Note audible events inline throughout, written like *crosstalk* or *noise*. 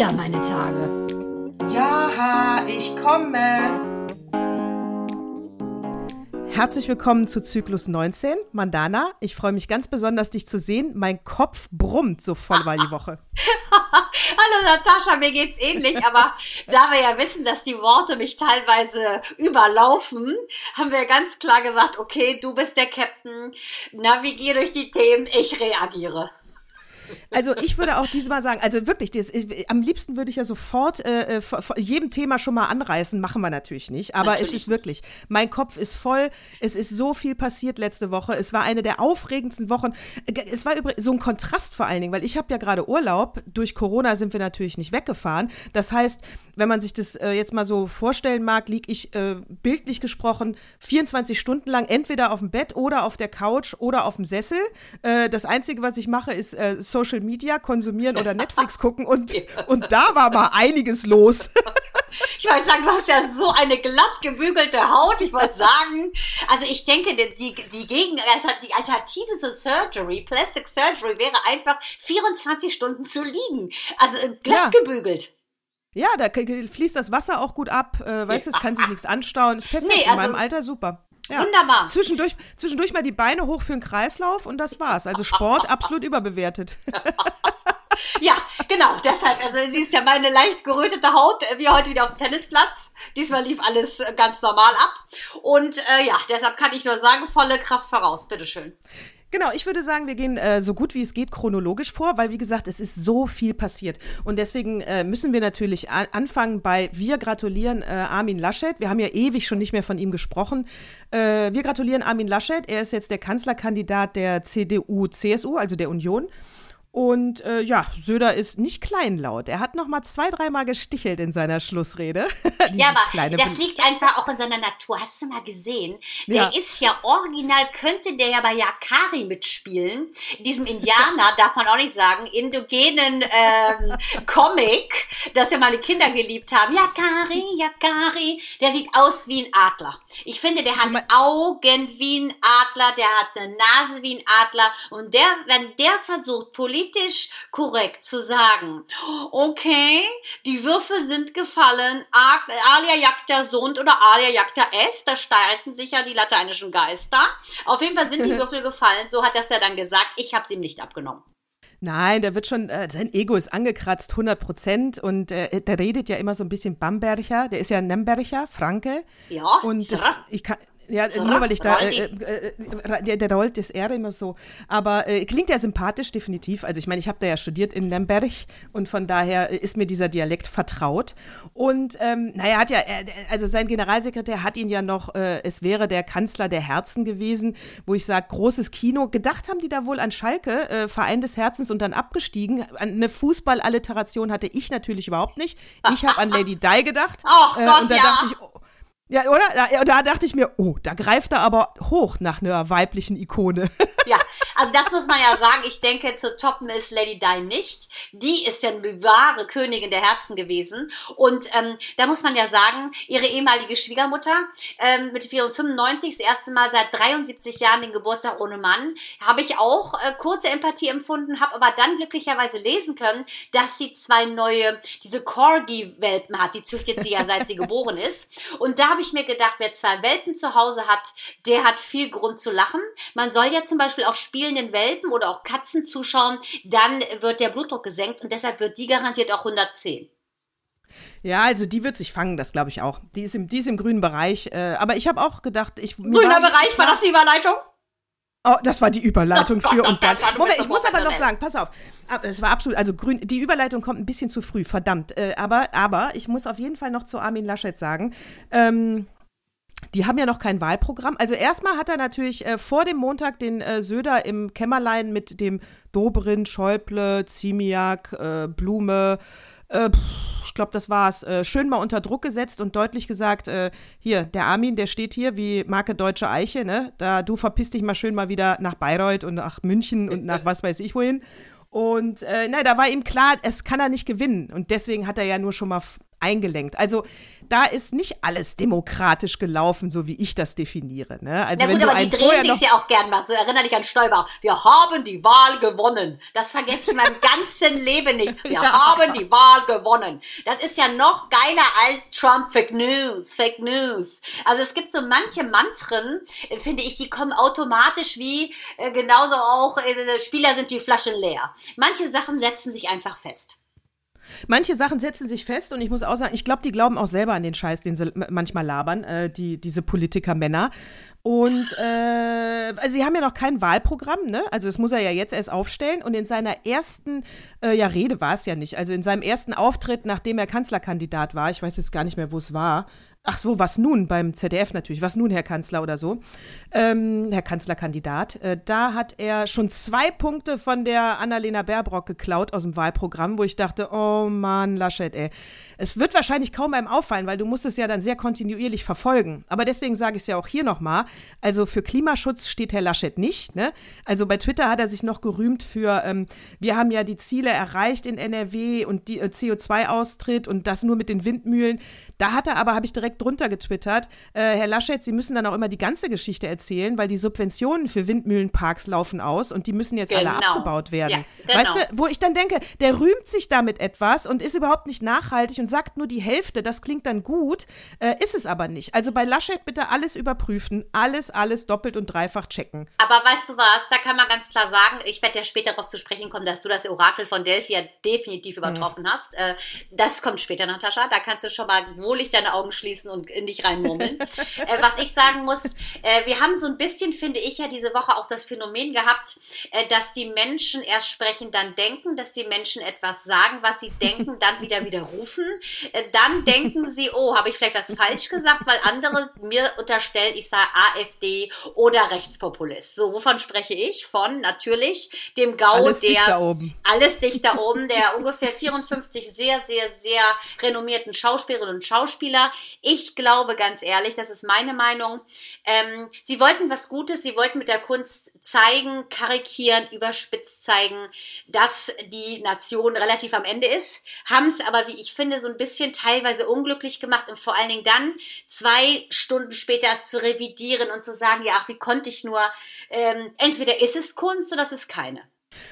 wieder meine Tage. Ja, ich komme. Herzlich willkommen zu Zyklus 19, Mandana. Ich freue mich ganz besonders, dich zu sehen. Mein Kopf brummt so voll über die Woche. *laughs* Hallo Natascha, mir geht's ähnlich, aber da wir ja wissen, dass die Worte mich teilweise überlaufen, haben wir ganz klar gesagt, okay, du bist der Captain, navigier durch die Themen, ich reagiere. Also ich würde auch diesmal sagen, also wirklich, das, am liebsten würde ich ja sofort äh, äh jedem Thema schon mal anreißen, machen wir natürlich nicht. Aber natürlich. es ist wirklich, mein Kopf ist voll, es ist so viel passiert letzte Woche. Es war eine der aufregendsten Wochen. Äh, es war so ein Kontrast vor allen Dingen, weil ich habe ja gerade Urlaub. Durch Corona sind wir natürlich nicht weggefahren. Das heißt, wenn man sich das äh, jetzt mal so vorstellen mag, liege ich äh, bildlich gesprochen 24 Stunden lang entweder auf dem Bett oder auf der Couch oder auf dem Sessel. Äh, das Einzige, was ich mache, ist äh, Social Media konsumieren oder *laughs* Netflix gucken und, und da war mal einiges los. *laughs* Ich wollte sagen, du hast ja so eine glatt gebügelte Haut. Ich wollte sagen, also ich denke, die, die, Gegen die Alternative zur Surgery, Plastic Surgery, wäre einfach 24 Stunden zu liegen. Also äh, glatt ja. gebügelt. Ja, da fließt das Wasser auch gut ab. Äh, weißt du, es kann sich nichts anstauen. Ist perfekt. Nee, also, in meinem Alter super. Ja. Wunderbar. Zwischendurch, zwischendurch mal die Beine hoch für den Kreislauf und das war's. Also Sport *laughs* absolut überbewertet. *laughs* ja, genau, deshalb, also sie ist ja meine leicht gerötete Haut, äh, wie heute wieder auf dem Tennisplatz. Diesmal lief alles äh, ganz normal ab. Und äh, ja, deshalb kann ich nur sagen, volle Kraft voraus. Bitteschön. Genau, ich würde sagen, wir gehen äh, so gut wie es geht chronologisch vor, weil wie gesagt, es ist so viel passiert. Und deswegen äh, müssen wir natürlich anfangen bei Wir gratulieren äh, Armin Laschet. Wir haben ja ewig schon nicht mehr von ihm gesprochen. Äh, wir gratulieren Armin Laschet. Er ist jetzt der Kanzlerkandidat der CDU-CSU, also der Union. Und äh, ja, Söder ist nicht kleinlaut. Er hat noch mal zwei, dreimal gestichelt in seiner Schlussrede. *laughs* ja, aber das liegt einfach auch in seiner Natur. Hast du mal gesehen? Der ja. ist ja original, könnte der ja bei Yakari mitspielen. Diesem Indianer, *laughs* darf man auch nicht sagen, indogenen ähm, *laughs* Comic, das ja meine Kinder geliebt haben. Yakari, Yakari. Der sieht aus wie ein Adler. Ich finde, der hat Augen wie ein Adler, der hat eine Nase wie ein Adler. Und der, wenn der versucht, politisch politisch korrekt zu sagen, okay, die Würfel sind gefallen, alia jacta sunt oder alia jacta est, da streiten sich ja die lateinischen Geister. Auf jeden Fall sind die *laughs* Würfel gefallen, so hat das ja dann gesagt, ich habe es ihm nicht abgenommen. Nein, der wird schon, äh, sein Ego ist angekratzt, 100 Prozent. Und äh, der redet ja immer so ein bisschen Bamberger. Der ist ja Nemberger, Franke. Ja, und das, ich kann, ja, so, nur weil ich da, äh, äh, äh, der, der rollt das R immer so. Aber äh, klingt ja sympathisch, definitiv. Also ich meine, ich habe da ja studiert in Lemberg und von daher ist mir dieser Dialekt vertraut. Und ähm, naja, hat ja, also sein Generalsekretär hat ihn ja noch, äh, es wäre der Kanzler der Herzen gewesen, wo ich sage, großes Kino. Gedacht haben die da wohl an Schalke, äh, Verein des Herzens und dann abgestiegen. Eine Fußballalliteration hatte ich natürlich überhaupt nicht. Ich habe an Lady Di gedacht. Oh Gott, und da ja. dachte ich, oh, ja, oder? Da, da, dachte ich mir, oh, da greift er aber hoch nach einer weiblichen Ikone. *laughs* Ja, also das muss man ja sagen. Ich denke, zu toppen ist Lady Di nicht. Die ist ja eine wahre Königin der Herzen gewesen. Und ähm, da muss man ja sagen, ihre ehemalige Schwiegermutter ähm, mit 95, das erste Mal seit 73 Jahren den Geburtstag ohne Mann, habe ich auch äh, kurze Empathie empfunden, habe aber dann glücklicherweise lesen können, dass sie zwei neue, diese Corgi-Welpen hat. Die züchtet sie ja, seit sie geboren ist. Und da habe ich mir gedacht, wer zwei Welpen zu Hause hat, der hat viel Grund zu lachen. Man soll ja zum Beispiel auch spielenden Welpen oder auch Katzen zuschauen, dann wird der Blutdruck gesenkt und deshalb wird die garantiert auch 110. Ja, also die wird sich fangen, das glaube ich auch. Die ist im, die ist im grünen Bereich. Äh, aber ich habe auch gedacht, ich. Grüner war Bereich, war das die Überleitung? Oh, das war die Überleitung *laughs* für und dann. Moment, ich muss aber noch sagen, pass auf. Es war absolut, also grün, die Überleitung kommt ein bisschen zu früh, verdammt. Äh, aber, aber ich muss auf jeden Fall noch zu Armin Laschet sagen. Ähm, die haben ja noch kein Wahlprogramm. Also erstmal hat er natürlich äh, vor dem Montag den äh, Söder im Kämmerlein mit dem Dobrin, Schäuble, Ziemiak, äh, Blume, äh, ich glaube, das war's. Äh, schön mal unter Druck gesetzt und deutlich gesagt, äh, hier, der Armin, der steht hier wie Marke Deutsche Eiche, ne? Da du verpisst dich mal schön mal wieder nach Bayreuth und nach München und nach *laughs* was weiß ich wohin. Und äh, na, da war ihm klar, es kann er nicht gewinnen. Und deswegen hat er ja nur schon mal eingelenkt. Also da ist nicht alles demokratisch gelaufen, so wie ich das definiere. Ne? Also Na gut, aber die drehen sich ja auch gern mal. So erinnere dich an Stoiber. Wir haben die Wahl gewonnen. Das vergesse ich in meinem *laughs* ganzen Leben nicht. Wir ja. haben die Wahl gewonnen. Das ist ja noch geiler als Trump Fake News, Fake News. Also es gibt so manche Mantren, äh, finde ich, die kommen automatisch wie äh, genauso auch äh, Spieler sind die Flaschen leer. Manche Sachen setzen sich einfach fest. Manche Sachen setzen sich fest und ich muss auch sagen, ich glaube, die glauben auch selber an den Scheiß, den sie manchmal labern, äh, die, diese Politiker-Männer. Und äh, also sie haben ja noch kein Wahlprogramm, ne? Also das muss er ja jetzt erst aufstellen. Und in seiner ersten, äh, ja, Rede war es ja nicht. Also in seinem ersten Auftritt, nachdem er Kanzlerkandidat war, ich weiß jetzt gar nicht mehr, wo es war, Ach so, was nun beim ZDF natürlich, was nun, Herr Kanzler oder so, ähm, Herr Kanzlerkandidat. Äh, da hat er schon zwei Punkte von der Annalena Baerbrock geklaut aus dem Wahlprogramm, wo ich dachte, oh Mann, Laschet, ey. Es wird wahrscheinlich kaum einem auffallen, weil du musst es ja dann sehr kontinuierlich verfolgen. Aber deswegen sage ich es ja auch hier nochmal. Also für Klimaschutz steht Herr Laschet nicht. Ne? Also bei Twitter hat er sich noch gerühmt für, ähm, wir haben ja die Ziele erreicht in NRW und die äh, CO2-Austritt und das nur mit den Windmühlen. Da hat er aber, habe ich direkt drunter getwittert, äh, Herr Laschet, Sie müssen dann auch immer die ganze Geschichte erzählen, weil die Subventionen für Windmühlenparks laufen aus und die müssen jetzt genau. alle abgebaut werden. Ja, genau. Weißt du, wo ich dann denke, der rühmt sich damit etwas und ist überhaupt nicht nachhaltig und sagt nur die Hälfte, das klingt dann gut, äh, ist es aber nicht. Also bei Laschet bitte alles überprüfen, alles, alles doppelt und dreifach checken. Aber weißt du was, da kann man ganz klar sagen, ich werde ja später darauf zu sprechen kommen, dass du das Orakel von Delphi ja definitiv mhm. übertroffen mhm. hast. Äh, das kommt später, Natascha, da kannst du schon mal wohlig deine Augen schließen und in dich reinmurmeln. *laughs* äh, was ich sagen muss, äh, wir haben so ein bisschen, finde ich ja diese Woche auch das Phänomen gehabt, äh, dass die Menschen erst sprechen, dann denken, dass die Menschen etwas sagen, was sie denken, dann wieder *laughs* widerrufen. Äh, dann *laughs* denken sie, oh, habe ich vielleicht was falsch gesagt, weil andere mir unterstellen, ich sei AfD oder Rechtspopulist. So, wovon spreche ich? Von natürlich dem GAU, alles der dicht da oben. alles dicht da oben, der ungefähr 54 sehr, sehr, sehr renommierten Schauspielerinnen und Schauspieler. Ich glaube ganz ehrlich, das ist meine Meinung. Ähm, sie wollten was Gutes, sie wollten mit der Kunst zeigen, karikieren, überspitzt zeigen, dass die Nation relativ am Ende ist, haben es aber, wie ich finde, so ein bisschen teilweise unglücklich gemacht und vor allen Dingen dann zwei Stunden später zu revidieren und zu sagen, ja, ach, wie konnte ich nur, ähm, entweder ist es Kunst oder es ist keine.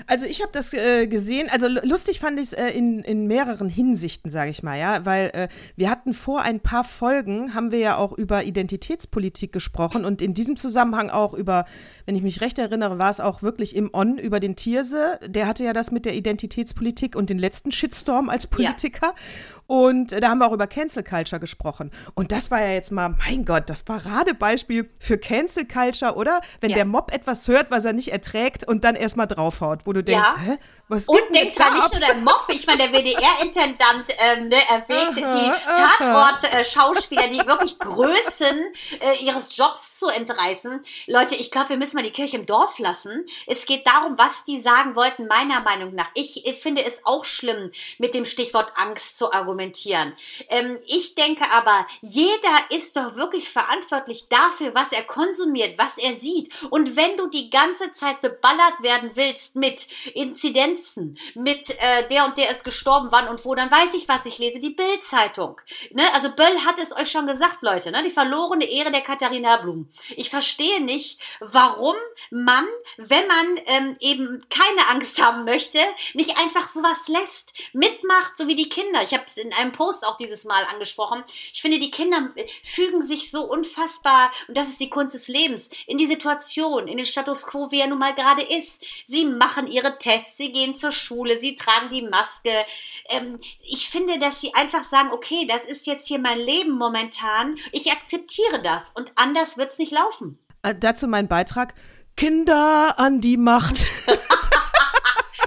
Also ich habe das äh, gesehen, also lustig fand ich es äh, in, in mehreren Hinsichten, sage ich mal, ja, weil äh, wir hatten vor ein paar Folgen, haben wir ja auch über Identitätspolitik gesprochen und in diesem Zusammenhang auch über, wenn ich mich recht erinnere, war es auch wirklich im On über den Tierse, der hatte ja das mit der Identitätspolitik und den letzten Shitstorm als Politiker. ja. Und da haben wir auch über Cancel Culture gesprochen. Und das war ja jetzt mal, mein Gott, das Paradebeispiel für Cancel Culture, oder? Wenn ja. der Mob etwas hört, was er nicht erträgt und dann erstmal draufhaut, wo du denkst, ja. hä? Was und jetzt da nicht nur der Mob, ich meine, der WDR-Intendant ähm, ne, erwähnt die Tatort-Schauspieler, die wirklich Größen äh, ihres Jobs zu entreißen. Leute, ich glaube, wir müssen mal die Kirche im Dorf lassen. Es geht darum, was die sagen wollten, meiner Meinung nach. Ich, ich finde es auch schlimm, mit dem Stichwort Angst zu argumentieren. Ähm, ich denke aber, jeder ist doch wirklich verantwortlich dafür, was er konsumiert, was er sieht. Und wenn du die ganze Zeit beballert werden willst mit Inzidenzen, mit äh, der und der ist gestorben, wann und wo, dann weiß ich, was ich lese, die Bild-Zeitung. Ne? Also Böll hat es euch schon gesagt, Leute, ne? die verlorene Ehre der Katharina Blum. Ich verstehe nicht, warum man, wenn man ähm, eben keine Angst haben möchte, nicht einfach sowas lässt, mitmacht, so wie die Kinder. Ich habe es in einem Post auch dieses Mal angesprochen. Ich finde, die Kinder fügen sich so unfassbar, und das ist die Kunst des Lebens, in die Situation, in den Status quo, wie er nun mal gerade ist. Sie machen ihre Tests, sie gehen gehen zur Schule, sie tragen die Maske. Ähm, ich finde, dass sie einfach sagen, okay, das ist jetzt hier mein Leben momentan, ich akzeptiere das und anders wird es nicht laufen. Äh, dazu mein Beitrag. Kinder an die Macht. *laughs*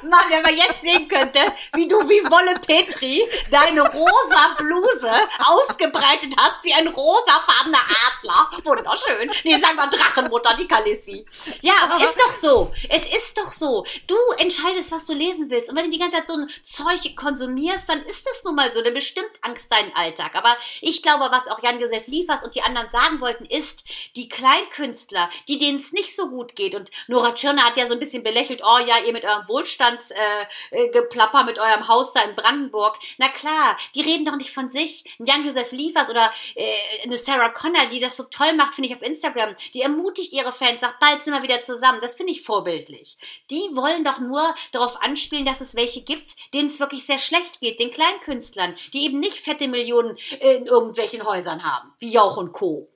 Mann, wenn man jetzt sehen könnte, wie du wie Wolle Petri deine rosa Bluse ausgebreitet hast, wie ein rosafarbener Adler. Wunderschön. Nee, sag mal Drachenmutter, die Kalissi. Ja, aber ist doch so. Es ist doch so. Du entscheidest, was du lesen willst. Und wenn du die ganze Zeit so ein Zeug konsumierst, dann ist das nun mal so. Dann bestimmt Angst deinen Alltag. Aber ich glaube, was auch Jan-Josef Liefers und die anderen sagen wollten, ist, die Kleinkünstler, die denen es nicht so gut geht. Und Nora Tschirner hat ja so ein bisschen belächelt, oh ja, ihr mit eurem Wohlstand Auslandsgeplapper äh, äh mit eurem Haus da in Brandenburg. Na klar, die reden doch nicht von sich. Jan-Josef Liefers oder äh, eine Sarah Connor, die das so toll macht, finde ich auf Instagram. Die ermutigt ihre Fans, sagt, bald sind wir wieder zusammen. Das finde ich vorbildlich. Die wollen doch nur darauf anspielen, dass es welche gibt, denen es wirklich sehr schlecht geht, den Kleinkünstlern, die eben nicht fette Millionen in irgendwelchen Häusern haben, wie Jauch und Co.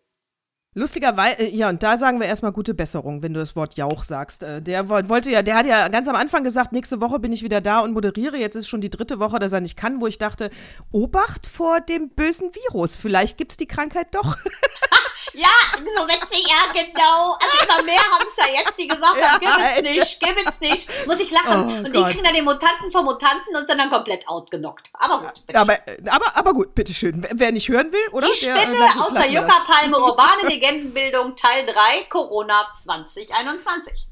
Lustigerweise, äh, ja, und da sagen wir erstmal gute Besserung, wenn du das Wort Jauch sagst. Äh, der wollte ja, der hat ja ganz am Anfang gesagt, nächste Woche bin ich wieder da und moderiere. Jetzt ist schon die dritte Woche, dass er nicht kann, wo ich dachte, Obacht vor dem bösen Virus. Vielleicht gibt es die Krankheit doch. *laughs* Ja, so witzig, ja, genau. Also immer mehr haben es ja jetzt, die gesagt haben, ja, gib es nicht, gib es nicht. Muss ich lachen. Oh, und Gott. die kriegen dann den Mutanten vom Mutanten und sind dann komplett outgenockt. Aber gut. Bitte. Aber, aber, aber gut, bitteschön. Wer nicht hören will, oder? Ich spinne äh, außer Juckerpalme urbane *laughs* Legendenbildung Teil 3 Corona 2021.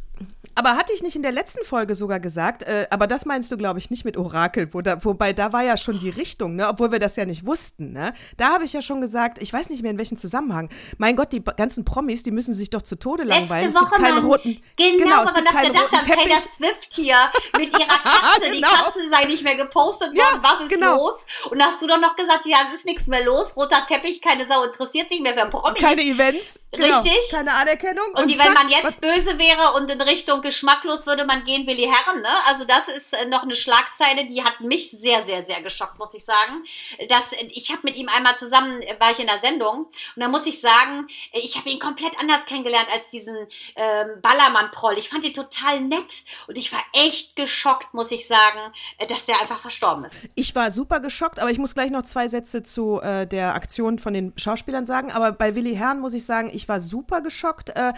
Aber hatte ich nicht in der letzten Folge sogar gesagt, äh, aber das meinst du, glaube ich, nicht mit Orakel, wo da, wobei da war ja schon die Richtung, ne? obwohl wir das ja nicht wussten. Ne? Da habe ich ja schon gesagt, ich weiß nicht mehr in welchem Zusammenhang. Mein Gott, die ganzen Promis, die müssen sich doch zu Tode langweilen. Letzte Woche, es gibt keinen roten, genau, genau aber nach gedacht haben, Taylor Swift hier mit ihrer *laughs* Katze, genau. die Katze sei nicht mehr gepostet worden, ja, was ist genau. los? Und da hast du doch noch gesagt, ja, es ist nichts mehr los, roter Teppich, keine Sau interessiert sich mehr für Promis. Keine Events. Genau. Richtig. Keine Anerkennung. Und, und die, wenn man jetzt was? böse wäre und in Richtung geschmacklos würde man gehen, Willi Herren, ne? Also das ist äh, noch eine Schlagzeile, die hat mich sehr, sehr, sehr geschockt, muss ich sagen. Das, ich habe mit ihm einmal zusammen, äh, war ich in der Sendung und da muss ich sagen, äh, ich habe ihn komplett anders kennengelernt als diesen ähm, Ballermann-Proll. Ich fand ihn total nett und ich war echt geschockt, muss ich sagen, dass der einfach verstorben ist. Ich war super geschockt, aber ich muss gleich noch zwei Sätze zu äh, der Aktion von den Schauspielern sagen. Aber bei Willi Herren muss ich sagen, ich war super geschockt. Äh,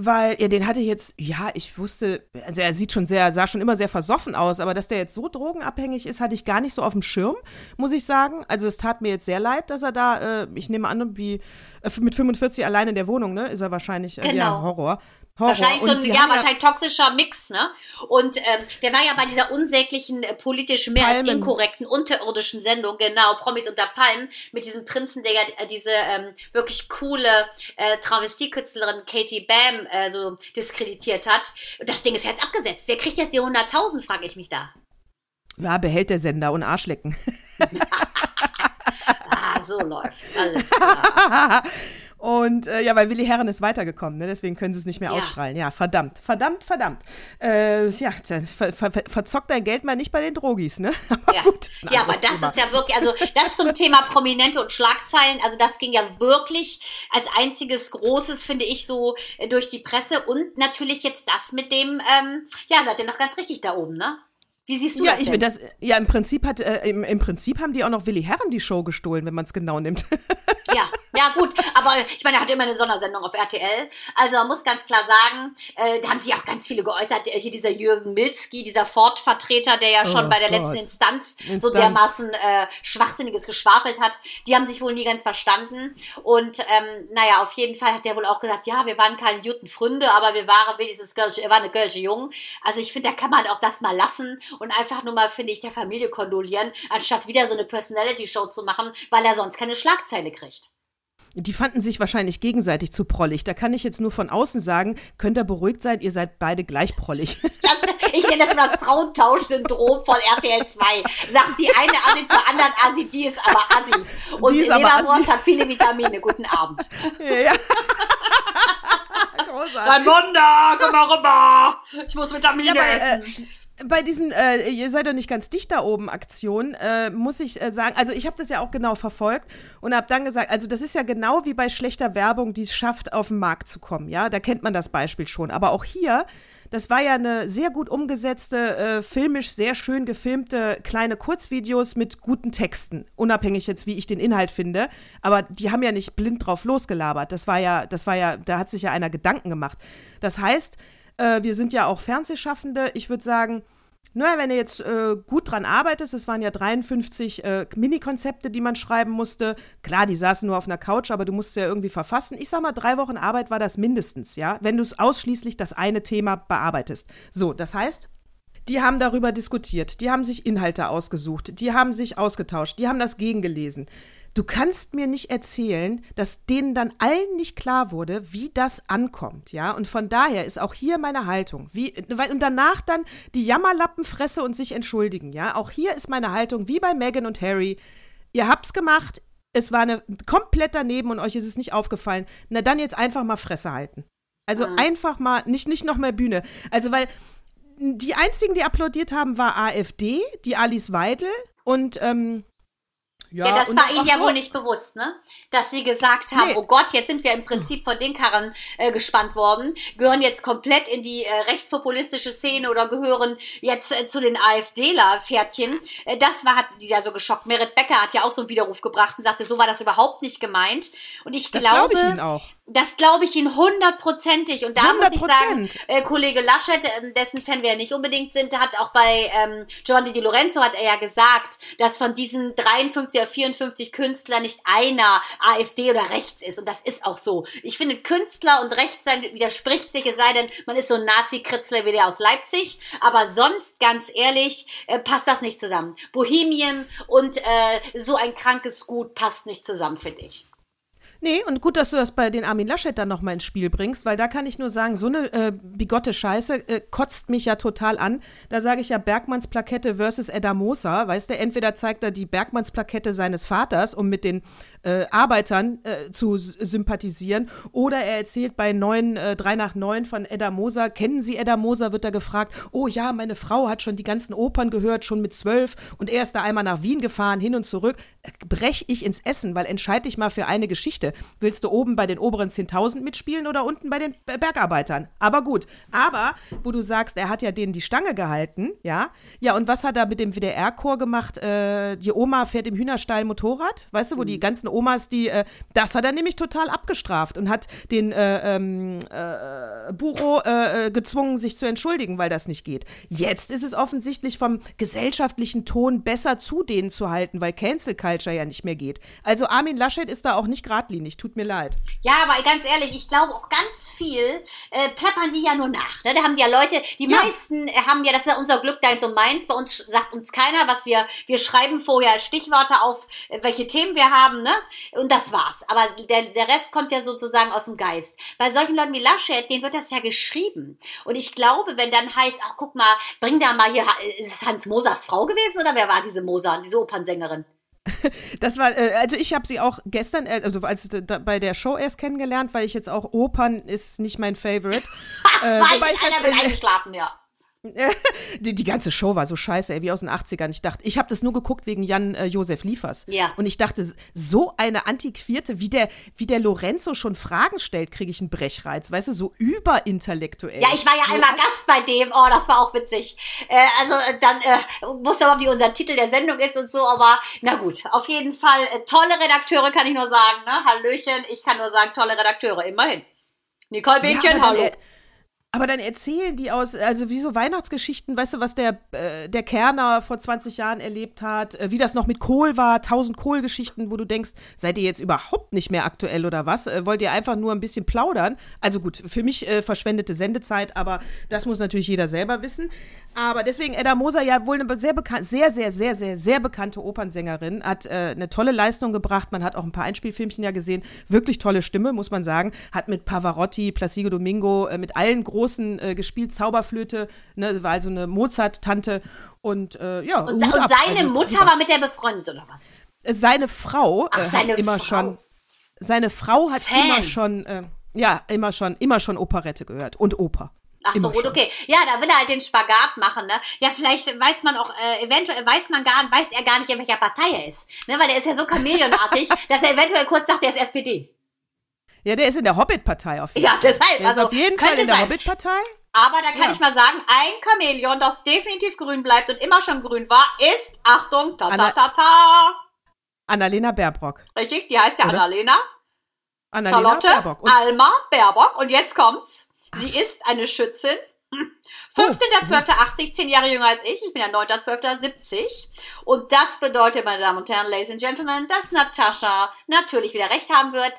weil ja, den hatte jetzt, ja, ich wusste, also er sieht schon sehr, sah schon immer sehr versoffen aus, aber dass der jetzt so drogenabhängig ist, hatte ich gar nicht so auf dem Schirm, muss ich sagen. Also es tat mir jetzt sehr leid, dass er da, äh, ich nehme an, wie äh, mit 45 allein in der Wohnung, ne, ist er wahrscheinlich, äh, genau. ja, Horror. Horror. Wahrscheinlich so ein, ja, ja, wahrscheinlich toxischer Mix, ne? Und ähm, der war ja bei dieser unsäglichen, äh, politisch mehr Palmen. als inkorrekten, unterirdischen Sendung, genau, Promis unter Palmen, mit diesem Prinzen, der ja äh, diese ähm, wirklich coole äh, Travestiekünstlerin Katie Bam äh, so diskreditiert hat. Und das Ding ist jetzt abgesetzt. Wer kriegt jetzt die 100.000, frage ich mich da. Ja, behält der Sender und Arschlecken. *laughs* ah, so läuft alles *laughs* klar. Und äh, ja, weil Willi Herren ist weitergekommen, ne? deswegen können sie es nicht mehr ja. ausstrahlen. Ja, verdammt, verdammt, verdammt. Äh, ja, ver, ver, verzockt dein Geld mal nicht bei den Drogis, ne? *laughs* Aber ja, gut, ja aber das Thema. ist ja wirklich, also das zum Thema Prominente und Schlagzeilen, also das ging ja wirklich als einziges Großes, finde ich, so äh, durch die Presse und natürlich jetzt das mit dem, ähm, ja, seid ihr noch ganz richtig da oben, ne? Wie siehst du ja, das? Ich, das ja, im Prinzip hat äh, im, im Prinzip haben die auch noch Willi Herren die Show gestohlen, wenn man es genau nimmt. *laughs* ja, ja gut, aber ich meine, er hat immer eine Sondersendung auf RTL. Also man muss ganz klar sagen, äh, da haben sich auch ganz viele geäußert. Hier dieser Jürgen Milzki, dieser Ford-Vertreter, der ja schon oh, bei der Gott. letzten Instanz, Instanz, so dermaßen äh, schwachsinniges geschwafelt hat, die haben sich wohl nie ganz verstanden. Und ähm, naja, auf jeden Fall hat der wohl auch gesagt, ja, wir waren keine guten Freunde, aber wir waren wenigstens Gölsche, er war eine Gölsche Jung. Also ich finde, da kann man auch das mal lassen und einfach nur mal, finde ich, der Familie kondolieren, anstatt wieder so eine Personality-Show zu machen, weil er sonst keine Schlagzeile kriegt. Die fanden sich wahrscheinlich gegenseitig zu prollig. Da kann ich jetzt nur von außen sagen, könnt ihr beruhigt sein, ihr seid beide gleich prollig. Das, *laughs* ich nenne das immer das Frauentauschsyndrom von RTL 2. Sagt die eine Assi zur anderen Assi, die ist aber Assi. Und die Leberwurst hat viele Vitamine. Guten Abend. Ja. *laughs* Großartig. Dein Wunder, komm mal rüber. Ich muss Vitamine ja, aber, äh, essen. Äh, bei diesen, äh, ihr seid doch nicht ganz dicht da oben Aktionen, äh, muss ich äh, sagen, also ich habe das ja auch genau verfolgt und habe dann gesagt, also das ist ja genau wie bei schlechter Werbung, die es schafft, auf den Markt zu kommen, ja, da kennt man das Beispiel schon. Aber auch hier, das war ja eine sehr gut umgesetzte, äh, filmisch sehr schön gefilmte kleine Kurzvideos mit guten Texten, unabhängig jetzt, wie ich den Inhalt finde. Aber die haben ja nicht blind drauf losgelabert. Das war ja, das war ja, da hat sich ja einer Gedanken gemacht. Das heißt, äh, wir sind ja auch Fernsehschaffende. Ich würde sagen, naja, wenn du jetzt äh, gut dran arbeitest, es waren ja 53 äh, Mini-Konzepte, die man schreiben musste. Klar, die saßen nur auf einer Couch, aber du musst ja irgendwie verfassen. Ich sag mal, drei Wochen Arbeit war das mindestens, ja, wenn du ausschließlich das eine Thema bearbeitest. So, das heißt, die haben darüber diskutiert, die haben sich Inhalte ausgesucht, die haben sich ausgetauscht, die haben das gegengelesen. Du kannst mir nicht erzählen, dass denen dann allen nicht klar wurde, wie das ankommt, ja. Und von daher ist auch hier meine Haltung. Wie, und danach dann die Jammerlappenfresse und sich entschuldigen, ja. Auch hier ist meine Haltung, wie bei Meghan und Harry. Ihr habt's gemacht, es war eine komplett daneben und euch ist es nicht aufgefallen. Na dann jetzt einfach mal Fresse halten. Also mhm. einfach mal, nicht, nicht noch mehr Bühne. Also, weil die einzigen, die applaudiert haben, war AfD, die Alice Weidel und ähm, ja, ja, das war ihnen ja so. wohl nicht bewusst, ne? Dass sie gesagt haben, nee. oh Gott, jetzt sind wir im Prinzip von den Karren äh, gespannt worden, gehören jetzt komplett in die äh, rechtspopulistische Szene oder gehören jetzt äh, zu den AfDler-Pferdchen. Äh, das war, hat die ja so geschockt. Merit Becker hat ja auch so einen Widerruf gebracht und sagte, so war das überhaupt nicht gemeint. Und ich das glaube, ich Ihnen auch. Das glaube ich Ihnen hundertprozentig. Und da 100%. muss ich sagen, äh, Kollege Laschet, äh, dessen Fan wir ja nicht unbedingt sind, hat auch bei ähm, Giovanni Di Lorenzo hat er ja gesagt, dass von diesen 53 oder 54 Künstlern nicht einer AfD oder rechts ist. Und das ist auch so. Ich finde, Künstler und rechts sein widerspricht sich, es sei denn, man ist so ein Nazi-Kritzler wie der aus Leipzig. Aber sonst, ganz ehrlich, äh, passt das nicht zusammen. Bohemien und äh, so ein krankes Gut passt nicht zusammen, finde ich. Nee, und gut, dass du das bei den Armin Laschet dann nochmal ins Spiel bringst, weil da kann ich nur sagen, so eine äh, bigotte Scheiße äh, kotzt mich ja total an. Da sage ich ja Bergmanns Plakette versus Edda Moser. Weißt du, entweder zeigt er die Bergmanns Plakette seines Vaters, um mit den äh, Arbeitern äh, zu sympathisieren, oder er erzählt bei 9, äh, 3 nach 9 von Edda Moser, kennen Sie Edda Moser, wird er gefragt, oh ja, meine Frau hat schon die ganzen Opern gehört, schon mit zwölf, und er ist da einmal nach Wien gefahren, hin und zurück. Brech ich ins Essen, weil entscheide dich mal für eine Geschichte. Geschichte. Willst du oben bei den oberen 10.000 mitspielen oder unten bei den Bergarbeitern? Aber gut. Aber, wo du sagst, er hat ja denen die Stange gehalten, ja. Ja, und was hat er mit dem WDR-Chor gemacht? Äh, die Oma fährt im Hühnerstall Motorrad, weißt du, wo mhm. die ganzen Omas, die, äh, das hat er nämlich total abgestraft und hat den äh, ähm, äh, Buro äh, äh, gezwungen, sich zu entschuldigen, weil das nicht geht. Jetzt ist es offensichtlich vom gesellschaftlichen Ton besser zu denen zu halten, weil Cancel Culture ja nicht mehr geht. Also Armin Laschet ist da auch nicht geradlinig geradlinig. Tut mir leid. Ja, aber ganz ehrlich, ich glaube auch ganz viel äh, peppern die ja nur nach. Ne? Da haben die ja Leute, die ja. meisten haben ja, das ist ja unser Glück, deins und meins. Bei uns sagt uns keiner, was wir, wir schreiben vorher Stichworte auf, äh, welche Themen wir haben, ne? Und das war's. Aber der, der Rest kommt ja sozusagen aus dem Geist. Bei solchen Leuten wie Laschet, denen wird das ja geschrieben. Und ich glaube, wenn dann heißt, ach guck mal, bring da mal hier, ist es Hans Mosers Frau gewesen oder wer war diese Moser, diese Opernsängerin? *laughs* Das war, äh, also ich habe sie auch gestern, äh, also als da, bei der Show erst kennengelernt, weil ich jetzt auch Opern ist nicht mein Favorite. *laughs* äh, wobei ich das, äh, eingeschlafen, ja. *laughs* die, die ganze Show war so scheiße, ey, wie aus den 80ern. Ich dachte, ich habe das nur geguckt wegen Jan äh, Josef Liefers. Ja. Und ich dachte, so eine antiquierte, wie der, wie der Lorenzo schon Fragen stellt, kriege ich einen Brechreiz. Weißt du, so überintellektuell. Ja, ich war ja so einmal Gast bei dem. Oh, das war auch witzig. Äh, also äh, dann äh, wusste aber, wie unser Titel der Sendung ist und so, aber na gut. Auf jeden Fall äh, tolle Redakteure, kann ich nur sagen. Ne? Hallöchen, ich kann nur sagen, tolle Redakteure, immerhin. Nicole Bähnchen, ja, hallo. Aber dann erzählen die aus, also wie so Weihnachtsgeschichten, weißt du, was der, äh, der Kerner vor 20 Jahren erlebt hat, äh, wie das noch mit Kohl war, tausend Kohl-Geschichten, wo du denkst, seid ihr jetzt überhaupt nicht mehr aktuell oder was? Äh, wollt ihr einfach nur ein bisschen plaudern? Also gut, für mich äh, verschwendete Sendezeit, aber das muss natürlich jeder selber wissen. Aber deswegen, Edda Moser, ja wohl eine sehr bekannt, sehr, sehr, sehr, sehr, sehr bekannte Opernsängerin, hat äh, eine tolle Leistung gebracht. Man hat auch ein paar Einspielfilmchen ja gesehen. Wirklich tolle Stimme, muss man sagen. Hat mit Pavarotti, Placido Domingo, äh, mit allen großen Großen äh, gespielt, Zauberflöte, ne, war also eine Mozart-Tante und äh, ja. Und, und seine also, Mutter war mit der befreundet oder was? Äh, seine Frau Ach, äh, seine hat immer Frau. schon, seine Frau hat Fan. immer schon, äh, ja, immer schon, immer schon Operette gehört und Oper. Ach so, gut, okay. Ja, da will er halt den Spagat machen, ne? Ja, vielleicht weiß man auch, äh, eventuell weiß man gar, weiß er gar nicht, in welcher Partei er ist. Ne? Weil er ist ja so chameleonartig, *laughs* dass er eventuell kurz sagt, er ist SPD. Ja, der ist in der Hobbit-Partei auf jeden Fall. Ja, deshalb. Der also, ist auf jeden Fall in der Hobbit-Partei. Aber da kann ja. ich mal sagen, ein Chamäleon, das definitiv grün bleibt und immer schon grün war, ist, Achtung, ta ta ta ta. Annalena Baerbrock. Richtig, die heißt ja Oder? Annalena. Annalena Charlotte Baerbock. Und Alma Baerbock. Und jetzt kommt's. Sie Ach. ist eine Schützin. *laughs* 15.12.80, zehn Jahre jünger als ich. Ich bin ja 9.12.70. Und das bedeutet, meine Damen und Herren, Ladies and Gentlemen, dass Natascha natürlich wieder recht haben wird.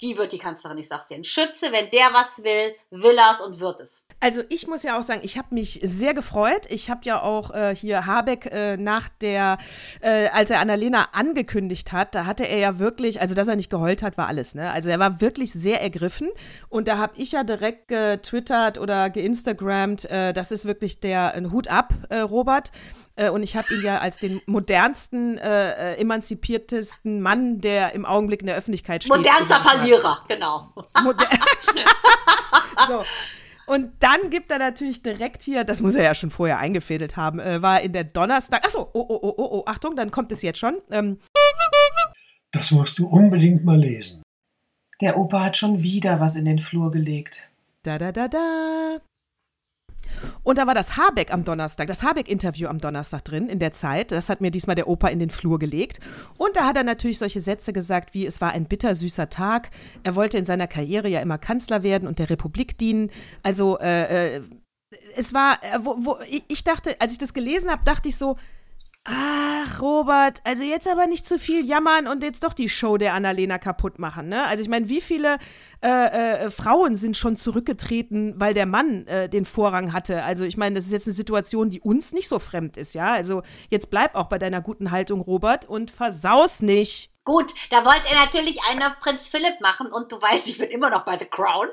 Die wird die Kanzlerin, ich sag's dir. Ein Schütze, wenn der was will, will er's und wird es. Also ich muss ja auch sagen, ich habe mich sehr gefreut. Ich habe ja auch äh, hier Habeck äh, nach der, äh, als er Annalena angekündigt hat, da hatte er ja wirklich, also dass er nicht geheult hat, war alles, ne? Also er war wirklich sehr ergriffen und da habe ich ja direkt getwittert oder geinstagrammt, äh, das ist wirklich der Hut ab, äh, Robert. Äh, und ich habe ihn ja als den modernsten, äh, emanzipiertesten Mann, der im Augenblick in der Öffentlichkeit steht. Modernster Verlierer, genau. Moder *laughs* *laughs* so. Und dann gibt er natürlich direkt hier, das muss er ja schon vorher eingefädelt haben, äh, war in der Donnerstag. Achso, oh, oh, oh, oh, oh, Achtung, dann kommt es jetzt schon. Ähm. Das musst du unbedingt mal lesen. Der Opa hat schon wieder was in den Flur gelegt. Da, da, da, da. Und da war das Habeck am Donnerstag, das Habeck-Interview am Donnerstag drin in der Zeit. Das hat mir diesmal der Opa in den Flur gelegt. Und da hat er natürlich solche Sätze gesagt wie, es war ein bittersüßer Tag. Er wollte in seiner Karriere ja immer Kanzler werden und der Republik dienen. Also, äh, äh, es war, äh, wo, wo, ich dachte, als ich das gelesen habe, dachte ich so, Ach, Robert, also jetzt aber nicht zu viel jammern und jetzt doch die Show der Annalena kaputt machen, ne? Also ich meine, wie viele äh, äh, Frauen sind schon zurückgetreten, weil der Mann äh, den Vorrang hatte. Also ich meine, das ist jetzt eine Situation, die uns nicht so fremd ist, ja. Also jetzt bleib auch bei deiner guten Haltung, Robert, und versaus nicht. Gut, da wollte er natürlich einen auf Prinz Philipp machen und du weißt, ich bin immer noch bei The Crown.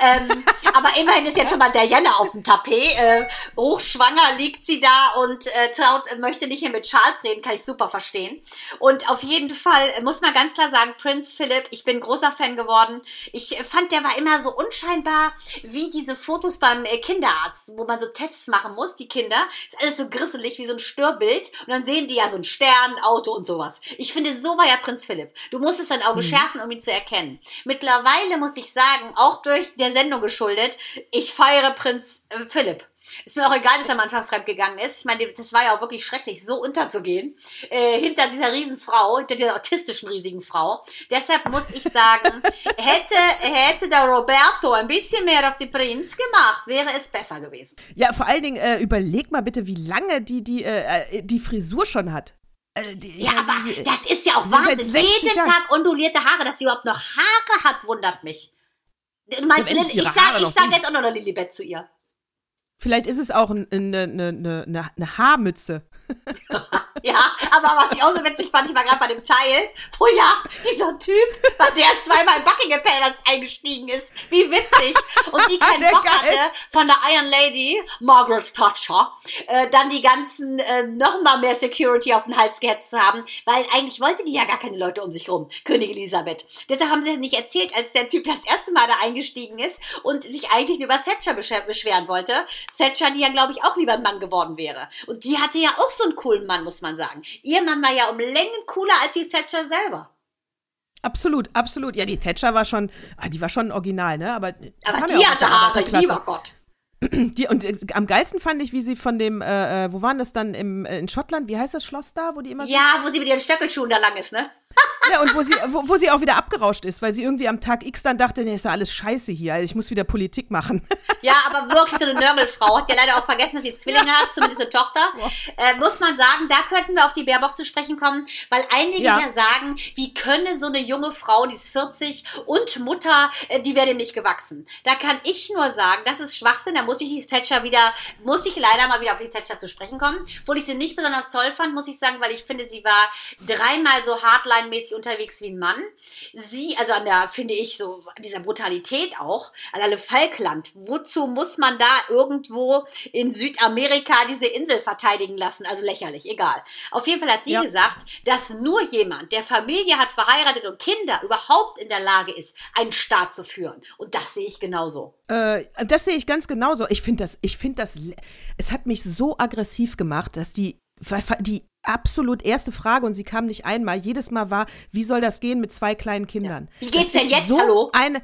Ähm, *laughs* aber immerhin ist jetzt schon mal Diana auf dem Tapet. Äh, hochschwanger liegt sie da und äh, traut, möchte nicht mehr mit Charles reden, kann ich super verstehen. Und auf jeden Fall muss man ganz klar sagen, Prinz Philipp, ich bin großer Fan geworden. Ich fand, der war immer so unscheinbar wie diese Fotos beim äh, Kinderarzt, wo man so Tests machen muss, die Kinder. Ist alles so grisselig wie so ein Störbild. Und dann sehen die ja so ein Stern, Auto und sowas. Ich finde, so war ja Prinz Philipp. Du musstest dein Auge mhm. schärfen, um ihn zu erkennen. Mittlerweile muss ich sagen, auch durch der Sendung geschuldet, ich feiere Prinz äh, Philipp. Ist mir auch egal, dass er am Anfang fremdgegangen ist. Ich meine, das war ja auch wirklich schrecklich, so unterzugehen. Äh, hinter dieser riesen Frau, hinter dieser autistischen riesigen Frau. Deshalb muss ich sagen, *laughs* hätte, hätte der Roberto ein bisschen mehr auf die Prinz gemacht, wäre es besser gewesen. Ja, vor allen Dingen, äh, überleg mal bitte, wie lange die, die, äh, äh die Frisur schon hat. Also die, ja, aber diese, das ist ja auch Wahnsinn. Jeden Jahren. Tag ondulierte Haare, dass sie überhaupt noch Haare hat, wundert mich. Meinst, ja, ich sage sag jetzt auch noch eine Lilibet zu ihr. Vielleicht ist es auch eine, eine, eine, eine Haarmütze. *laughs* ja, aber was ich auch so witzig fand, ich war gerade bei dem Teil, wo ja dieser Typ, bei der zweimal in Buckingham Palace eingestiegen ist. Wie witzig. Und die *laughs* keinen Bock hatte von der Iron Lady, Margaret Thatcher, äh, dann die ganzen äh, nochmal mehr Security auf den Hals gehetzt zu haben, weil eigentlich wollte die ja gar keine Leute um sich rum, König Elisabeth. Deshalb haben sie das nicht erzählt, als der Typ das erste Mal da eingestiegen ist und sich eigentlich nur über Thatcher beschweren wollte. Thatcher, die ja, glaube ich, auch lieber ein Mann geworden wäre. Und die hatte ja auch so einen coolen Mann, muss man sagen. Ihr Mann war ja um Längen cooler als die Thatcher selber. Absolut, absolut. Ja, die Thatcher war schon, ah, die war schon original, ne? Aber, aber die hatte Haare, lieber Gott. Die, und äh, am geilsten fand ich, wie sie von dem, äh, äh wo waren das dann im, äh, in Schottland? Wie heißt das Schloss da, wo die immer Ja, wo sie mit ihren Stöckelschuhen da lang ist, ne? Ja, und wo sie, wo, wo, sie auch wieder abgerauscht ist, weil sie irgendwie am Tag X dann dachte, nee, ist ja alles scheiße hier, ich muss wieder Politik machen. Ja, aber wirklich so eine Nörgelfrau. Hat ja leider auch vergessen, dass sie Zwillinge hat, zumindest eine Tochter. *laughs* Äh, muss man sagen, da könnten wir auf die Baerbock zu sprechen kommen, weil einige ja, ja sagen, wie könne so eine junge Frau, die ist 40 und Mutter, äh, die wäre dem nicht gewachsen. Da kann ich nur sagen, das ist Schwachsinn, da muss ich die Thatcher wieder, muss ich leider mal wieder auf die Thatcher zu sprechen kommen. Obwohl ich sie nicht besonders toll fand, muss ich sagen, weil ich finde, sie war dreimal so hardline-mäßig unterwegs wie ein Mann. Sie, also an der, finde ich, so, dieser Brutalität auch, an alle Falkland. Wozu muss man da irgendwo in Südamerika diese Insel verteidigen lassen? Also lächerlich, egal. Auf jeden Fall hat sie ja. gesagt, dass nur jemand, der Familie hat, verheiratet und Kinder, überhaupt in der Lage ist, einen Staat zu führen. Und das sehe ich genauso. Äh, das sehe ich ganz genauso. Ich finde das, ich finde das, es hat mich so aggressiv gemacht, dass die die absolut erste Frage und sie kam nicht einmal. Jedes Mal war, wie soll das gehen mit zwei kleinen Kindern? Ja. Wie geht's das denn jetzt? So Hallo? Eine,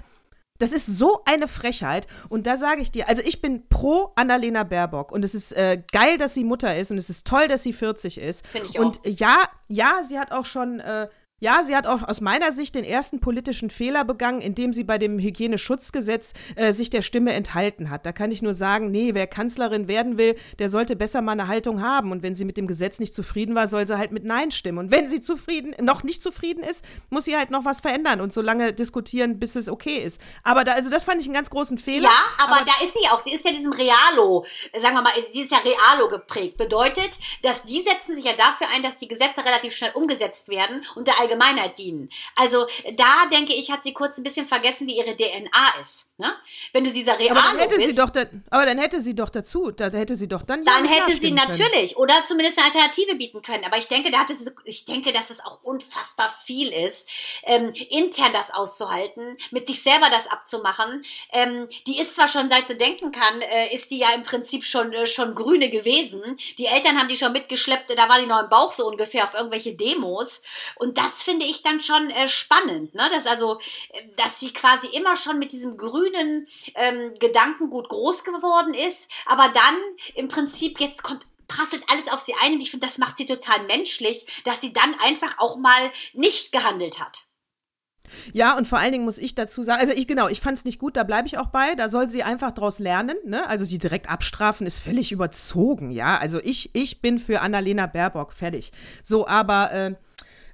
das ist so eine Frechheit. Und da sage ich dir, also ich bin pro Annalena Baerbock und es ist äh, geil, dass sie Mutter ist und es ist toll, dass sie 40 ist. Finde ich auch. Und ja, ja, sie hat auch schon äh, Ja, sie hat auch aus meiner Sicht den ersten politischen Fehler begangen, indem sie bei dem Hygieneschutzgesetz äh, sich der Stimme enthalten hat. Da kann ich nur sagen, nee, wer Kanzlerin werden will, der sollte besser mal eine Haltung haben. Und wenn sie mit dem Gesetz nicht zufrieden war, soll sie halt mit Nein stimmen. Und wenn sie zufrieden, noch nicht zufrieden ist, muss sie halt noch was verändern und so lange diskutieren, bis es okay ist. Aber da, also das fand ich einen ganz großen Fehler. Ja, aber, aber da ist sie auch. Sie ist ja diesem Realo, sagen wir mal, sie ist ja Realo geprägt. Bedeutet, dass die setzen sich ja dafür ein, dass die Gesetze relativ schnell umgesetzt werden und der Allgemeinheit dienen. Also da denke ich, hat sie kurz ein bisschen vergessen, wie ihre DNA ist. Ne? Wenn du dieser Realo aber dann hätte bist, sie doch, da, aber dann hätte sie doch dazu, da hätte sie doch dann. Dann hätte sie natürlich können. oder zumindest eine Alternative bieten können. Aber ich denke, da hatte sie, ich denke, dass es auch unfassbar viel ist, ähm, intern das auszuhalten, mit sich selber das abzumachen. Ähm, die ist zwar schon seit sie denken kann, äh, ist die ja im Prinzip schon äh, schon Grüne gewesen. Die Eltern haben die schon mitgeschleppt. Da war die noch im Bauch so ungefähr auf irgendwelche Demos. Und das finde ich dann schon äh, spannend, ne? Dass also, äh, dass sie quasi immer schon mit diesem grünen ähm, Gedankengut groß geworden ist, aber dann im Prinzip jetzt kommt prasselt alles auf sie ein und ich finde, das macht sie total menschlich, dass sie dann einfach auch mal nicht gehandelt hat. Ja, und vor allen Dingen muss ich dazu sagen, also ich genau, ich fand es nicht gut, da bleibe ich auch bei. Da soll sie einfach draus lernen, ne? Also sie direkt abstrafen ist völlig überzogen, ja. Also ich, ich bin für Annalena Baerbock fertig. So, aber äh,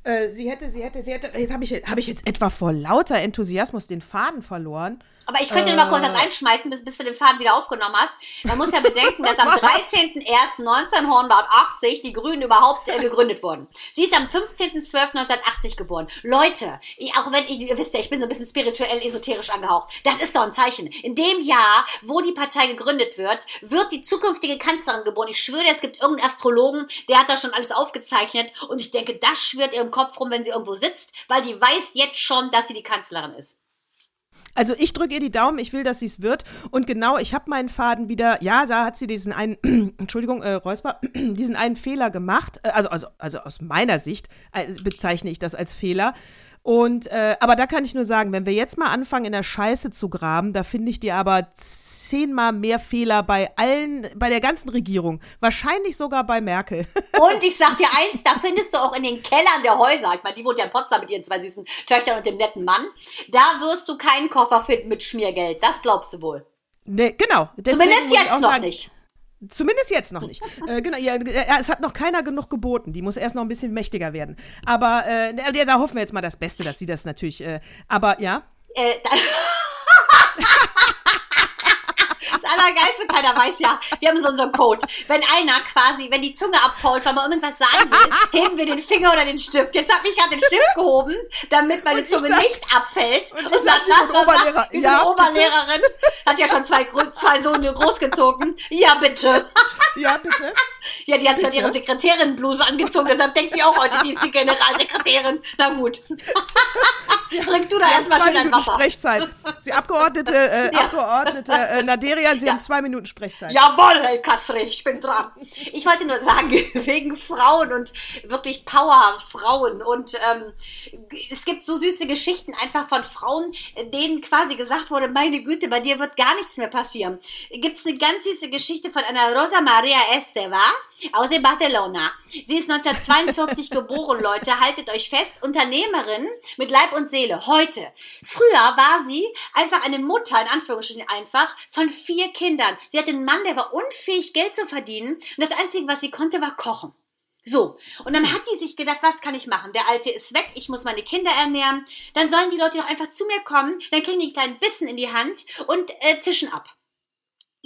äh, sie hätte, sie hätte, sie hätte, jetzt habe ich, hab ich jetzt etwa vor lauter Enthusiasmus den Faden verloren. Aber ich könnte äh, mal kurz das einschmeißen, bis, bis du den Faden wieder aufgenommen hast. Man muss ja bedenken, dass am *laughs* 13.01.1980 die Grünen überhaupt äh, gegründet wurden. Sie ist am 15.12.1980 geboren. Leute, ich, auch wenn ich, ihr wisst ja, ich bin so ein bisschen spirituell esoterisch angehaucht. Das ist doch ein Zeichen. In dem Jahr, wo die Partei gegründet wird, wird die zukünftige Kanzlerin geboren. Ich schwöre, es gibt irgendeinen Astrologen, der hat das schon alles aufgezeichnet. Und ich denke, das schwirrt ihr im Kopf rum, wenn sie irgendwo sitzt, weil die weiß jetzt schon, dass sie die Kanzlerin ist. Also ich drücke ihr die Daumen, ich will, dass sie es wird. Und genau, ich habe meinen Faden wieder, ja, da hat sie diesen einen, *clears throat* Entschuldigung, äh, Räusper, *clears throat* diesen einen Fehler gemacht. Äh, also, also, also aus meiner Sicht äh, bezeichne ich das als Fehler. Und, äh, aber da kann ich nur sagen, wenn wir jetzt mal anfangen, in der Scheiße zu graben, da finde ich dir aber zehnmal mehr Fehler bei allen, bei der ganzen Regierung. Wahrscheinlich sogar bei Merkel. *laughs* Und ich sag dir eins, da findest du auch in den Kellern der Häuser, ich meine, die wohnt ja in Potsdam mit ihren zwei süßen Töchtern und dem netten Mann, da wirst du keinen Koffer finden mit Schmiergeld. Das glaubst du wohl. Nee, genau. Deswegen Zumindest jetzt noch sagen, nicht. Zumindest jetzt noch nicht. *laughs* äh, genau, ja, es hat noch keiner genug geboten. Die muss erst noch ein bisschen mächtiger werden. Aber äh, da hoffen wir jetzt mal das Beste, dass sie das natürlich. Äh, aber ja. Äh, *laughs* Allergeilste, keiner weiß ja, wir haben so unseren Code. Wenn einer quasi, wenn die Zunge abfault, weil man irgendwas sagen will, *laughs* heben wir den Finger oder den Stift. Jetzt habe ich gerade den Stift gehoben, damit meine Zunge sag, nicht abfällt. Und, *laughs* und dann sagt so Oberlehrer, diese ja, Oberlehrerin hat ja schon zwei, zwei Sohne großgezogen. Ja, bitte. *laughs* Ja, bitte. Ja, die hat schon ihre Sekretärin-Bluse angezogen, deshalb denkt sie auch heute, die ist die Generalsekretärin. Na gut. Trink du da erstmal schön ein Wasser. Sprechzeit. Sie Abgeordnete, äh, ja. Abgeordnete äh, Naderian, Sie ja. haben zwei Minuten Sprechzeit. Jawohl, Herr Kasri, ich bin dran. Ich wollte nur sagen, *laughs* wegen Frauen und wirklich Power-Frauen und ähm, es gibt so süße Geschichten einfach von Frauen, denen quasi gesagt wurde, meine Güte, bei dir wird gar nichts mehr passieren. Gibt es eine ganz süße Geschichte von einer Rosa Maria Esteva, aus Barcelona. Sie ist 1942 *laughs* geboren, Leute. Haltet euch fest. Unternehmerin mit Leib und Seele. Heute. Früher war sie einfach eine Mutter, in Anführungsstrichen einfach, von vier Kindern. Sie hatte einen Mann, der war unfähig, Geld zu verdienen. Und das Einzige, was sie konnte, war kochen. So, und dann hat die sich gedacht, was kann ich machen? Der Alte ist weg, ich muss meine Kinder ernähren. Dann sollen die Leute doch einfach zu mir kommen, dann kriegen die einen kleinen Bissen in die Hand und äh, zischen ab.